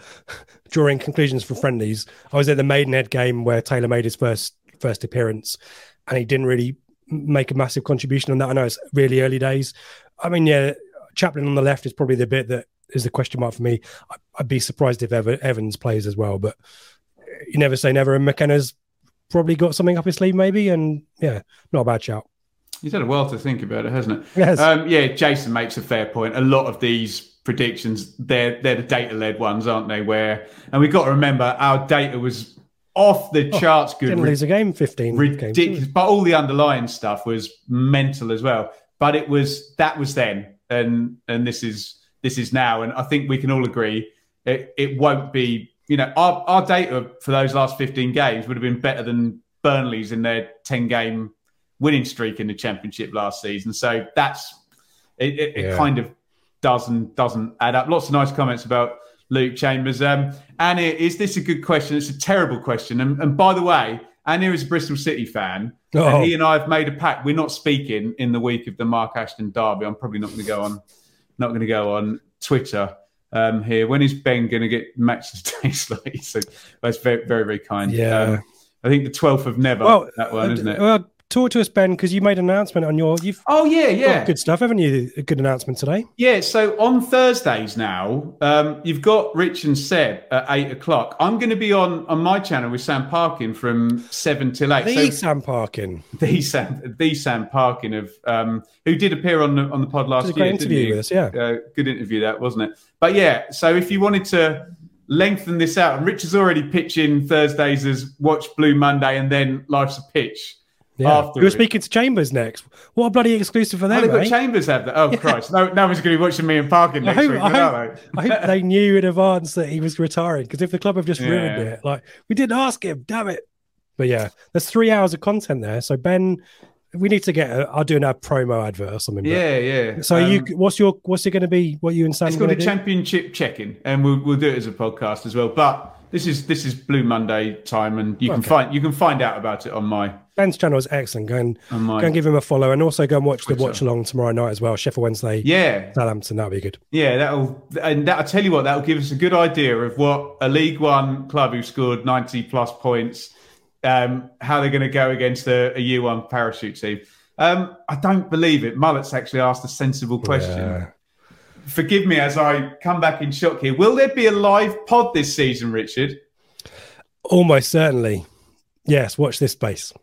D: drawing conclusions from friendlies. I was at the Maidenhead game where Taylor made his first first appearance, and he didn't really make a massive contribution on that. I know it's really early days. I mean, yeah, Chaplin on the left is probably the bit that is the question mark for me. I'd be surprised if Ever, Evans plays as well, but you never say never. And McKenna's probably got something up his sleeve, maybe. And yeah, not a bad shout.
C: He's had a while to think about it, hasn't it?
D: Yes.
C: Um, yeah, Jason makes a fair point. A lot of these predictions, they're they're the data led ones, aren't they? Where and we've got to remember our data was off the oh, charts good.
D: Didn't lose a game, fifteen
C: ridiculous, games. But all the underlying stuff was mental as well. But it was that was then, and and this is this is now, and I think we can all agree it, it won't be. You know, our, our data for those last fifteen games would have been better than Burnley's in their ten game winning streak in the championship last season. So that's it, it, yeah. it kind of doesn't doesn't add up. Lots of nice comments about Luke Chambers. Um, Anna, is this a good question? It's a terrible question. And, and by the way, Anna is a Bristol City fan, oh. and he and I have made a pact. We're not speaking in the week of the Mark Ashton derby. I'm probably not going to go on, not going to go on Twitter um, here. When is Ben going to get matches day slightly? So that's very, very, very kind.
D: Yeah. Um,
C: I think the 12th of never, well, that one, isn't it?
D: Well, talk to us, Ben, because you made an announcement on your. You've
C: oh yeah, yeah,
D: good stuff, haven't you? A good announcement today.
C: Yeah. So on Thursdays now, um, you've got Rich and Seb at eight o'clock. I'm going to be on on my channel with Sam Parkin from seven till eight.
D: The so, Sam Parkin,
C: the Sam, the Sam Parkin of um, who did appear on the on the pod last
D: year.
C: interview
D: with us, yeah.
C: Uh, good interview that wasn't it? But yeah. So if you wanted to lengthen this out, and Rich is already pitching Thursdays as Watch Blue Monday and then Life's a Pitch
D: yeah. You're speaking to Chambers next. What a bloody exclusive for them. Oh,
C: got Chambers have that. Oh, yeah. Christ. No, no one's going to be watching me in Parkin next I hope, week,
D: I hope, I hope they knew in advance that he was retiring because if the club have just yeah. ruined it, like, we didn't ask him, damn it. But yeah, there's three hours of content there. So, Ben, we need to get. A, I'll do a promo advert or something.
C: Yeah, yeah.
D: So um, you, what's your, what's it going to be? What you and Sam?
C: It's called a do? championship check-in, and we'll we'll do it as a podcast as well. But this is this is Blue Monday time, and you okay. can find you can find out about it on my
D: Ben's channel is excellent. Go and go and give him a follow, and also go and watch Twitter. the watch along tomorrow night as well. Sheffield Wednesday,
C: yeah,
D: Southampton. That'll be good.
C: Yeah, that'll and that'll tell you what that'll give us a good idea of what a League One club who scored ninety plus points, um, how they're going to go against a, a year one parachute team. Um, I don't believe it. Mullet's actually asked a sensible question. Yeah forgive me as I come back in shock here. Will there be a live pod this season, Richard?
D: Almost certainly. Yes, watch this space.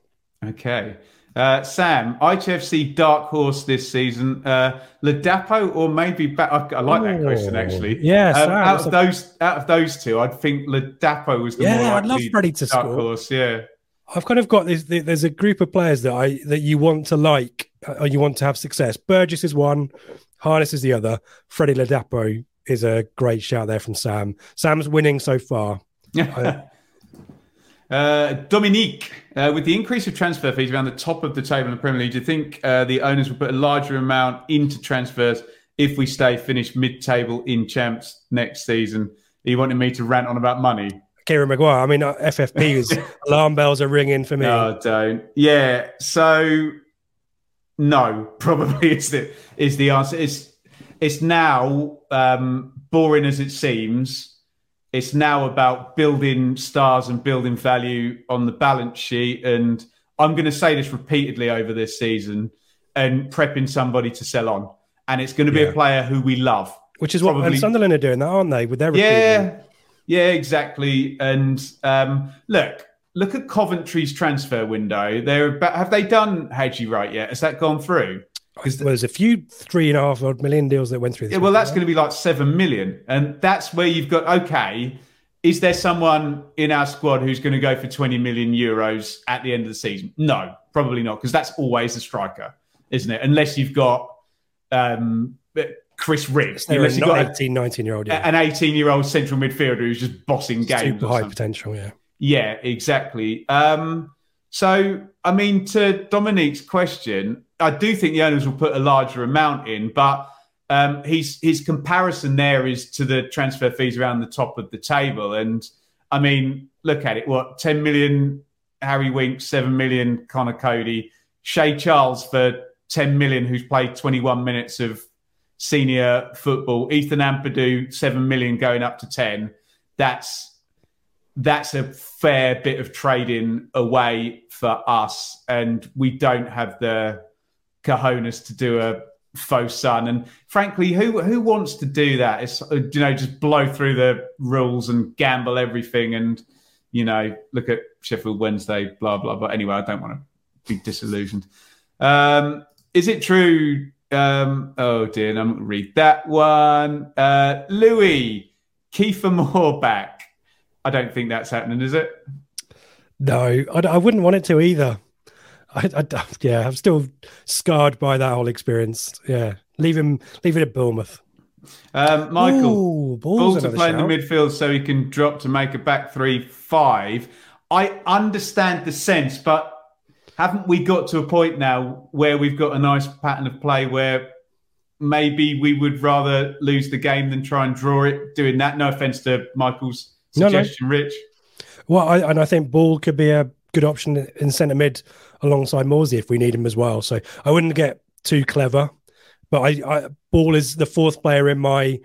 C: Okay. Uh, Sam, ITFC dark horse this season, uh, Ladapo or maybe back? I, I like that question actually.
D: Yeah, um,
C: out of a... those, out of those two, I'd think Ladapo was the yeah, more
D: I'd love Freddie to
C: dark
D: score.
C: horse. Yeah,
D: I've kind of got this. There's a group of players that I that you want to like or you want to have success. Burgess is one, Harness is the other. Freddie Ladapo is a great shout there from Sam. Sam's winning so far.
C: uh, Dominique, uh, with the increase of transfer fees around the top of the table in the Premier League, do you think uh, the owners will put a larger amount into transfers if we stay finished mid-table in champs next season? Are you wanting me to rant on about money?
D: Kieran Maguire. I mean, FFP's alarm bells are ringing for me.
C: No, don't. Yeah. So, no, probably is the is the answer. It's it's now um, boring as it seems. It's now about building stars and building value on the balance sheet. And I'm going to say this repeatedly over this season and prepping somebody to sell on. And it's going to be yeah. a player who we love.
D: Which is Probably. what and Sunderland are doing that, aren't they? With their
C: yeah, yeah, exactly. And um, look, look at Coventry's transfer window. They're about, have they done Haji Wright yet? Has that gone through?
D: Because well, there's a few three and a half odd million deals that went through.
C: Yeah, well, that's going to be like seven million, and that's where you've got okay. Is there someone in our squad who's going to go for 20 million euros at the end of the season? No, probably not, because that's always a striker, isn't it? Unless you've got um, Chris Riggs.
D: Unless you've got 18, 19 year old, yeah.
C: an 18 year old central midfielder who's just bossing games.
D: Super high potential, yeah.
C: Yeah, exactly. Um, so, I mean, to Dominique's question, I do think the owners will put a larger amount in, but um, his his comparison there is to the transfer fees around the top of the table. And I mean, look at it. What ten million Harry Winks, seven million Conor Coady, Shea Charles for ten million, who's played twenty one minutes of senior football. Ethan Ampadu, seven million going up to ten. That's that's a fair bit of trading away for us, and we don't have the cojones to do a Fosun. And frankly, who who wants to do that? It's uh, you know just blow through the rules and gamble everything, and you know look at Sheffield Wednesday, blah blah blah. Anyway, I don't want to be disillusioned. Um, is it true? Um, oh dear, I'm going to read that one. Uh, Louis Kieffer Moore back. I don't think that's happening, is it?
D: No, I, I wouldn't want it to either. I, I, yeah, I'm still scarred by that whole experience. Yeah, leave him, leave it at Bournemouth.
C: Um, Michael, Ooh, balls, to play in the midfield so he can drop to make a back three five. I understand the sense, but haven't we got to a point now where we've got a nice pattern of play where maybe we would rather lose the game than try and draw it doing that? No offense to Michael's suggestion, no, no. Rich.
D: Well, I, and I think Ball could be a good option in centre mid alongside Morsy if we need him as well. So I wouldn't get too clever, but I, I Ball is the fourth player in my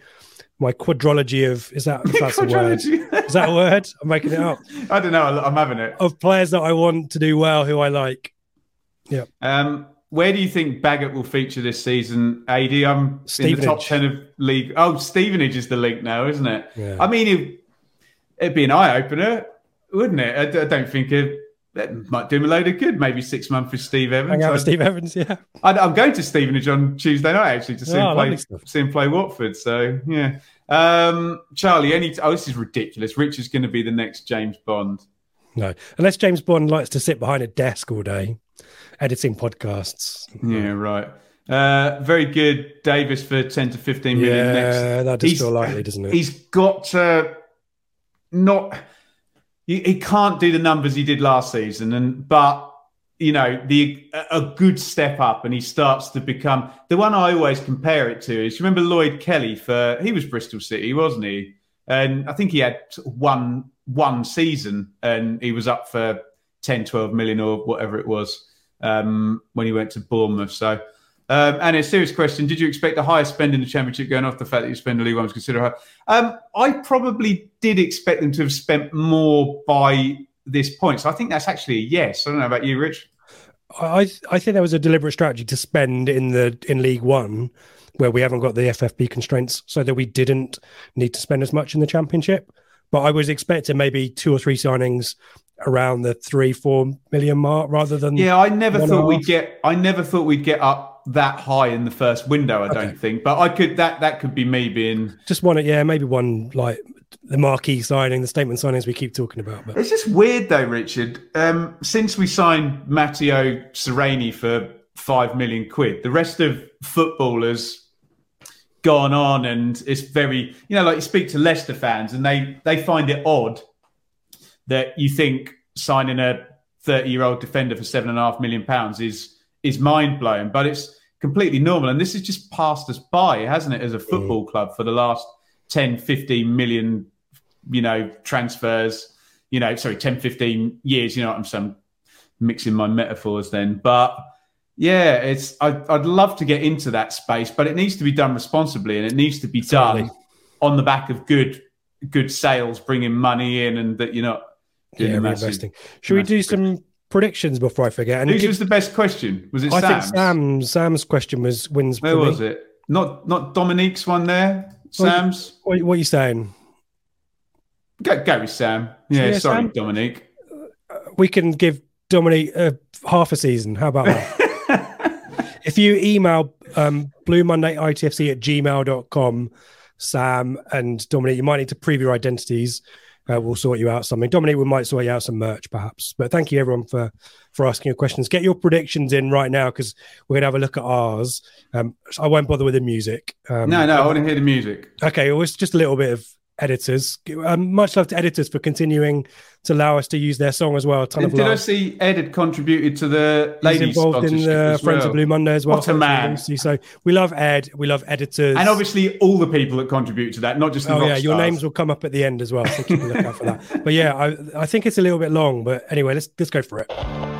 D: my quadrology of is that that's a word? Is that a word? I'm making it up.
C: I don't know. I'm having it.
D: Of players that I want to do well, who I like. Yeah.
C: Um, where do you think Baggott will feature this season? AD, I'm in the top ten of league. Oh, Stevenage is the link now, isn't it? Yeah. I mean, it'd be an eye opener, wouldn't it? I, I don't think it that might do him a load of good. Maybe six months with Steve Evans.
D: Hang out with Steve Evans, yeah.
C: I, am going to Stevenage on Tuesday night actually to see oh, him play. See him play Watford. So yeah, um, Charlie. Any? Oh, this is ridiculous. Rich is going to be the next James Bond.
D: No, unless James Bond likes to sit behind a desk all day, editing podcasts.
C: Yeah, right. Uh, very good, Davis for ten to fifteen million.
D: Yeah,
C: next.
D: that does he's, feel likely, doesn't it?
C: He's got to not he, he can't do the numbers he did last season, and but you know the a good step up and he starts to become the one I always compare it to is remember Lloyd Kelly for he was Bristol City wasn't he? And I think he had one one season and he was up for 10 12 million or whatever it was um, when he went to Bournemouth. So um, and a serious question: Did you expect the highest spend in the championship, going off the fact that you spend the league one was considered high? Um, I probably did expect them to have spent more by this point, so I think that's actually a yes. I don't know about you, Rich.
D: I I think there was a deliberate strategy to spend in the in League One, where we haven't got the FFP constraints, so that we didn't need to spend as much in the championship. But I was expecting maybe two or three signings around the three four million mark rather than
C: yeah. I never thought we'd get. I never thought we'd get up that high in the first window. I don't think, but I could that that could be me being
D: just one. Yeah, maybe one like the marquee signing, the statement signings we keep talking about.
C: But it's just weird though, Richard. Um, since we signed Matteo Sereni for five million quid, the rest of footballers gone on, and it's very you know like you speak to Leicester fans, and they they find it odd that you think signing a 30 year old defender for seven and a half million pounds is is mind blowing, but it's completely normal. And this has just passed us by, hasn't it, as a football mm. club for the last 10, 15 million, you know, transfers, you know, sorry, 10, 15 years, you know, I'm, I'm mixing my metaphors then. But yeah, it's, I, I'd love to get into that space, but it needs to be done responsibly and it needs to be done on the back of good, good sales, bringing money in and that you're not,
D: yeah, reinvesting. Should we do some predictions before I forget?
C: And Whose give, was the best question? Was it I
D: Sam's? think Sam's Sam's question was wins.
C: Where was me. it? Not not Dominique's one there. Sam's.
D: What, what, are you saying?
C: Go, go with Sam. Yeah, yeah sorry, Sam? Dominique.
D: Uh, we can give Dominique uh, half a season. How about that? if you email um, Blue Monday ITFC at gmail.com, Sam and Dominique, you might need to prove your identities uh, we'll sort you out something. Dominic, we might sort you out some merch, perhaps. But thank you everyone for for asking your questions. Get your predictions in right now because we're gonna have a look at ours. Um, I won't bother with the music. Um,
C: no, no, I want to hear the music.
D: Okay, well, it's just a little bit of editors. Um, much love to editors for continuing to allow us to use their song as well. A ton
C: did, did I see Ed had contributed to the ladies He's involved in the
D: Friends
C: well.
D: of Blue Monday as well.
C: What a man!
D: So we love Ed. We love editors,
C: and obviously all the people that contribute to that, not just the oh yeah,
D: stars. your names will come up at the end as well. So keep a lookout for that. But yeah, I, I think it's a little bit long, but anyway, let's let's go for it.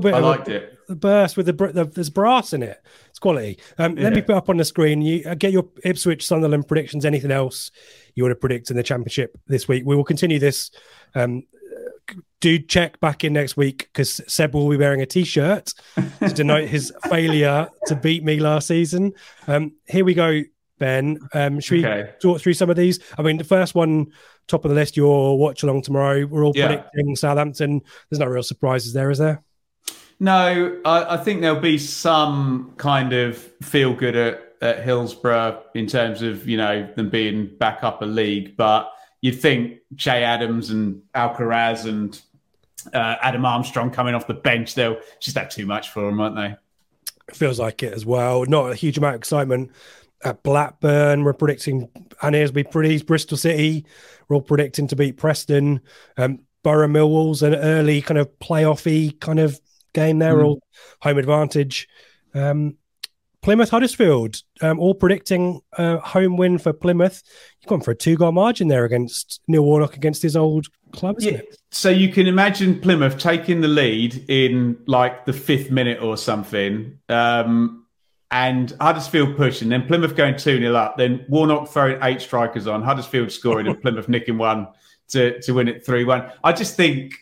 C: Bit I liked a, it.
D: The burst with the, the, there's brass in it. It's quality. Um, yeah. Let me put up on the screen. You uh, get your Ipswich Sunderland predictions. Anything else you want to predict in the championship this week? We will continue this. Um, do check back in next week because Seb will be wearing a t-shirt to denote his failure to beat me last season. Um, here we go, Ben. Um, should okay. we talk through some of these? I mean, the first one, top of the list, your watch along tomorrow. We're all yeah. predicting Southampton. There's no real surprises there, is there?
C: No, I, I, think there'll be some kind of feel good at, at Hillsborough in terms of you know them being back up a league, but you'd think Che Adams and Alcaraz and uh, Adam Armstrong coming off the bench, they'll just have too much for them, won't they?
D: Feels like it as well. Not a huge amount of excitement at Blackburn. We're predicting Aniersby Pretty, Bristol City. We're all predicting to beat Preston. Um, Boro Millwall's an early kind of playoffy kind of game there, mm. all home advantage. Um, Plymouth Huddersfield, um, all predicting a home win for Plymouth. You've gone for a two goal margin there against Neil Warnock against his old club, yeah. It?
C: So you can imagine Plymouth taking the lead in like the fifth minute or something, um, and Huddersfield pushing, then Plymouth going 2 0 up, then Warnock throwing eight strikers on, Huddersfield scoring, and Plymouth nicking one to, to win it 3 1. I just think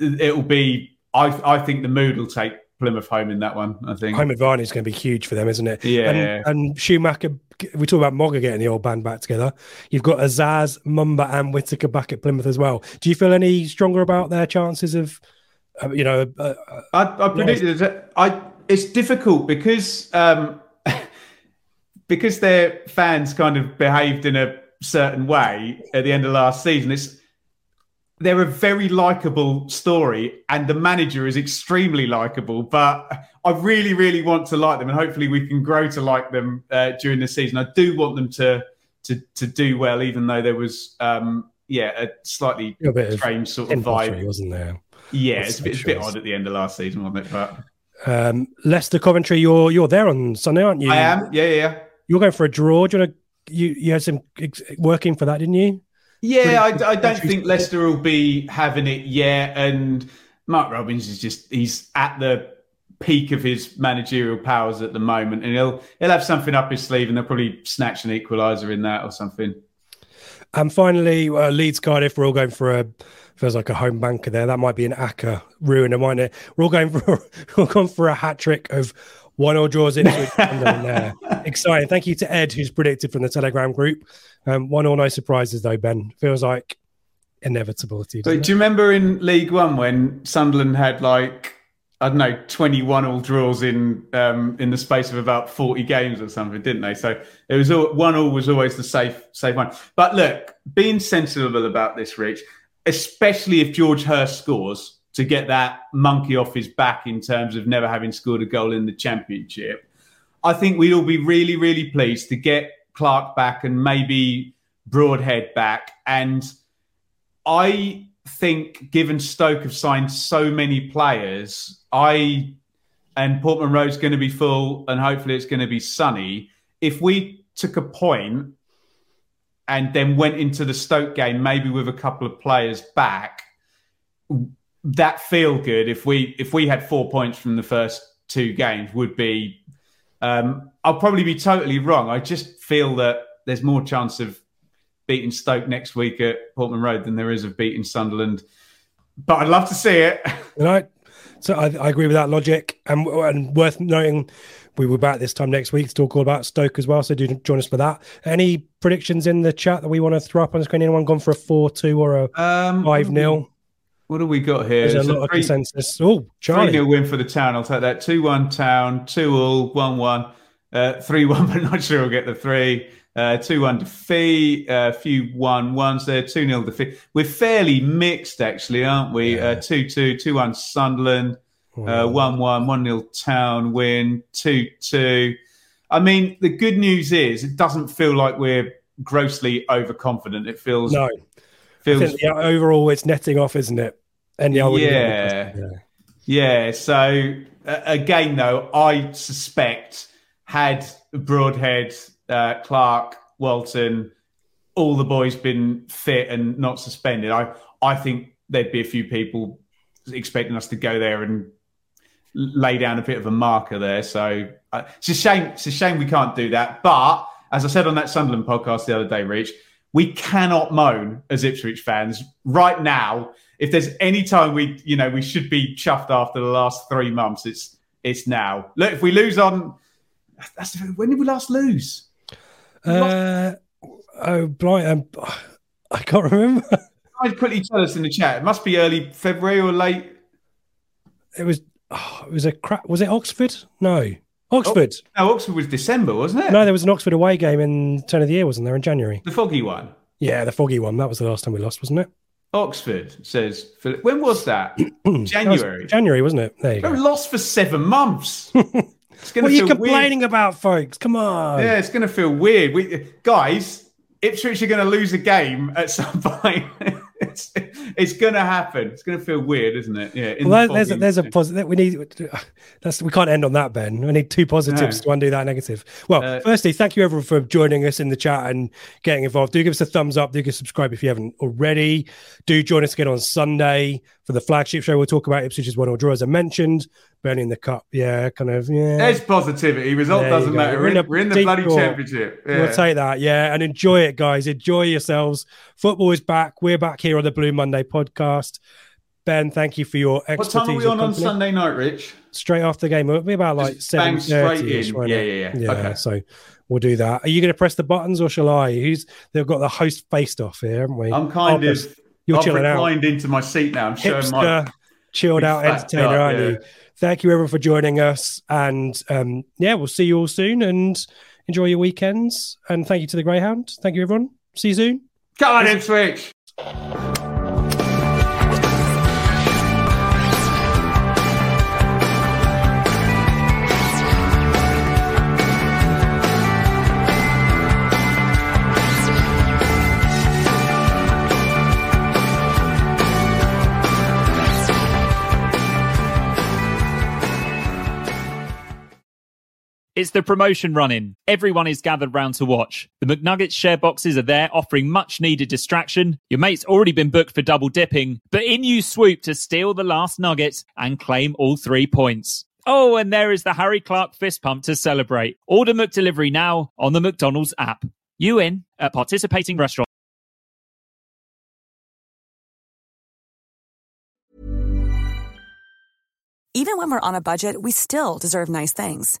C: it'll be I I think the mood will take Plymouth home in that one. I think
D: home advantage is going to be huge for them, isn't it?
C: Yeah.
D: And, and Schumacher, we talk about Mogga getting the old band back together. You've got Azaz, Mumba, and Whittaker back at Plymouth as well. Do you feel any stronger about their chances of, uh, you know? Uh,
C: uh I, I predicted that I. It's difficult because um, because their fans kind of behaved in a certain way at the end of last season. It's they're a very likable story, and the manager is extremely likable. But I really, really want to like them, and hopefully we can grow to like them uh, during the season. I do want them to to to do well, even though there was, um, yeah, a slightly a strange sort of vibe,
D: wasn't there?
C: Yeah, it's a bit, bit, odd at the end of last season, wasn't it? But
D: um, Leicester Coventry, you're you're there on Sunday, aren't you? I
C: am. Yeah, yeah. yeah.
D: You're going for a draw. Do you want to? You you had some working for that, didn't you?
C: Yeah, I, I don't think Leicester will be having it yet. And Mark Robins is just, he's at the peak of his managerial powers at the moment. And he'll, he'll have something up his sleeve and they'll probably snatch an equaliser in that or something.
D: And finally, uh, Leeds Cardiff, we're all going for a feels like a home banker there. That might be an acca ruiner, mightn't it? We're all going for we're all going for a hat trick of one all draws into it. there. Exciting. Thank you to Ed, who's predicted from the Telegram group. Um, one all, no surprises, though, Ben. Feels like inevitability.
C: But do you remember in League One when Sunderland had like, I don't know, 21 all draws in um, in the space of about 40 games or something, didn't they? So it was all, one all was always the safe safe one. But look, being sensible about this, Rich, especially if George Hirst scores to get that monkey off his back in terms of never having scored a goal in the championship. I think we'd all be really, really pleased to get Clarke back and maybe Broadhead back. And I think, given Stoke have signed so many players, I and Portman Road's going to be full, and hopefully it's going to be sunny. If we took a point and then went into the Stoke game, maybe with a couple of players back, that feel good. If we if we had four points from the first two games, would be. Um, I'll probably be totally wrong. I just feel that there's more chance of beating Stoke next week at Portman Road than there is of beating Sunderland. But I'd love to see it.
D: Right. So I, I agree with that logic, and, and worth noting, we will be back this time next week to talk all about Stoke as well. So do join us for that. Any predictions in the chat that we want to throw up on the screen? Anyone gone for a four-two or a
C: Um,
D: five 0
C: What have we got here?
D: There's a
C: It's
D: lot of
C: three-
D: consensus. Oh,
C: 3
D: Charlie.
C: 0 win for the town. I'll take that. 2 1 town, 2 all, 1 1, uh, 3 1, but not sure we'll get the three. Uh, 2 1 defeat, a few 1 1s there, 2 0 defeat. We're fairly mixed, actually, aren't we? Uh, 2 2, 2 1 Sunderland, uh, 1 1, 1 0 town win, 2 2. I mean, the good news is it doesn't feel like we're grossly overconfident. It feels,
D: No, I think the overall it's netting off, isn't it? And the other
C: Yeah. Yeah. So uh, again, though, I suspect had Broadhead, uh, Clarke, Walton, all the boys been fit and not suspended, I I think there'd be a few people expecting us to go there and lay down a bit of a marker there. So uh, it's a shame. It's a shame we can't do that. But as I said on that Sunderland podcast the other day, Rich, we cannot moan as Ipswich fans right now. If there's any time we, you know, we should be chuffed after the last three months, it's it's now. Look, if we lose on, that's when did we last lose?
D: Uh, oh, blind. Um, I can't remember.
C: Guys, quickly tell us in the chat. It must be early February or late.
D: It was. Oh, it was a crap. Was it Oxford? No, Oh, Oxford.
C: Oh, no, Oxford was December, wasn't it?
D: No, there was an Oxford away game in turn of the year, wasn't there? In January.
C: the foggy one.
D: Yeah, the foggy one. That was the last time we lost, wasn't it?
C: Oxford says Philip. When was that?
D: That was
C: January.
D: January, wasn't it? There you
C: We
D: go.
C: lost for seven months.
D: What are you complaining about, folks? Come on.
C: Yeah, it's going to feel weird. We guys, Ipswich are going to lose a game at some point. it's it's going to happen. It's going to feel weird, isn't it? Yeah.
D: Well,
C: the
D: there's a, there's a positive. We need that's we can't end on that, Ben. We need two positives
C: No.
D: to undo that negative. Well,
C: Uh,
D: firstly, thank you everyone for joining us in the chat and getting involved. Do give us a thumbs up. Do give subscribe if you haven't already. Do join us again on Sunday for the flagship show. We'll talk about Ipswich's one or draw, as I mentioned. Burning the cup, yeah, kind of, yeah.
C: There's positivity. Result
D: There
C: doesn't matter. We're in, we're in the bloody
D: draw.
C: championship. Yeah.
D: We'll take that, yeah, and enjoy it, guys. Enjoy yourselves. Football is back. We're back here on the Blue Monday podcast. Ben, thank you for your expertise.
C: what time are we on on. Sunday night, Rich?
D: straight after the game. It'll be about like seven
C: straight in. Yeah, yeah, yeah. Okay.
D: So we'll do that. Are you going to press the buttons or shall I? Who's they've got the host faced off here, haven't we?
C: I'm kind
D: I'll
C: of.
D: press- You're
C: I've
D: chilling out.
C: reclined into my seat now. I'm showing my.
D: Chilled out entertainer, aren't
C: yeah.
D: you? Thank you everyone for joining us, and um, yeah, we'll see you all soon. And enjoy your weekends. And thank you to the Greyhound. Thank you everyone. See you soon.
C: Come on, Ipswich.
B: It's the promotion running. Everyone is gathered round to watch. The McNuggets share boxes are there offering much needed distraction. Your mate's already been booked for double dipping, but in you swoop to steal the last nugget and claim all three points. Oh, and there is the Harry Clarke fist pump to celebrate. Order McDelivery now on the McDonald's app. You in at participating restaurants.
G: Even when we're on a budget, we still deserve nice things.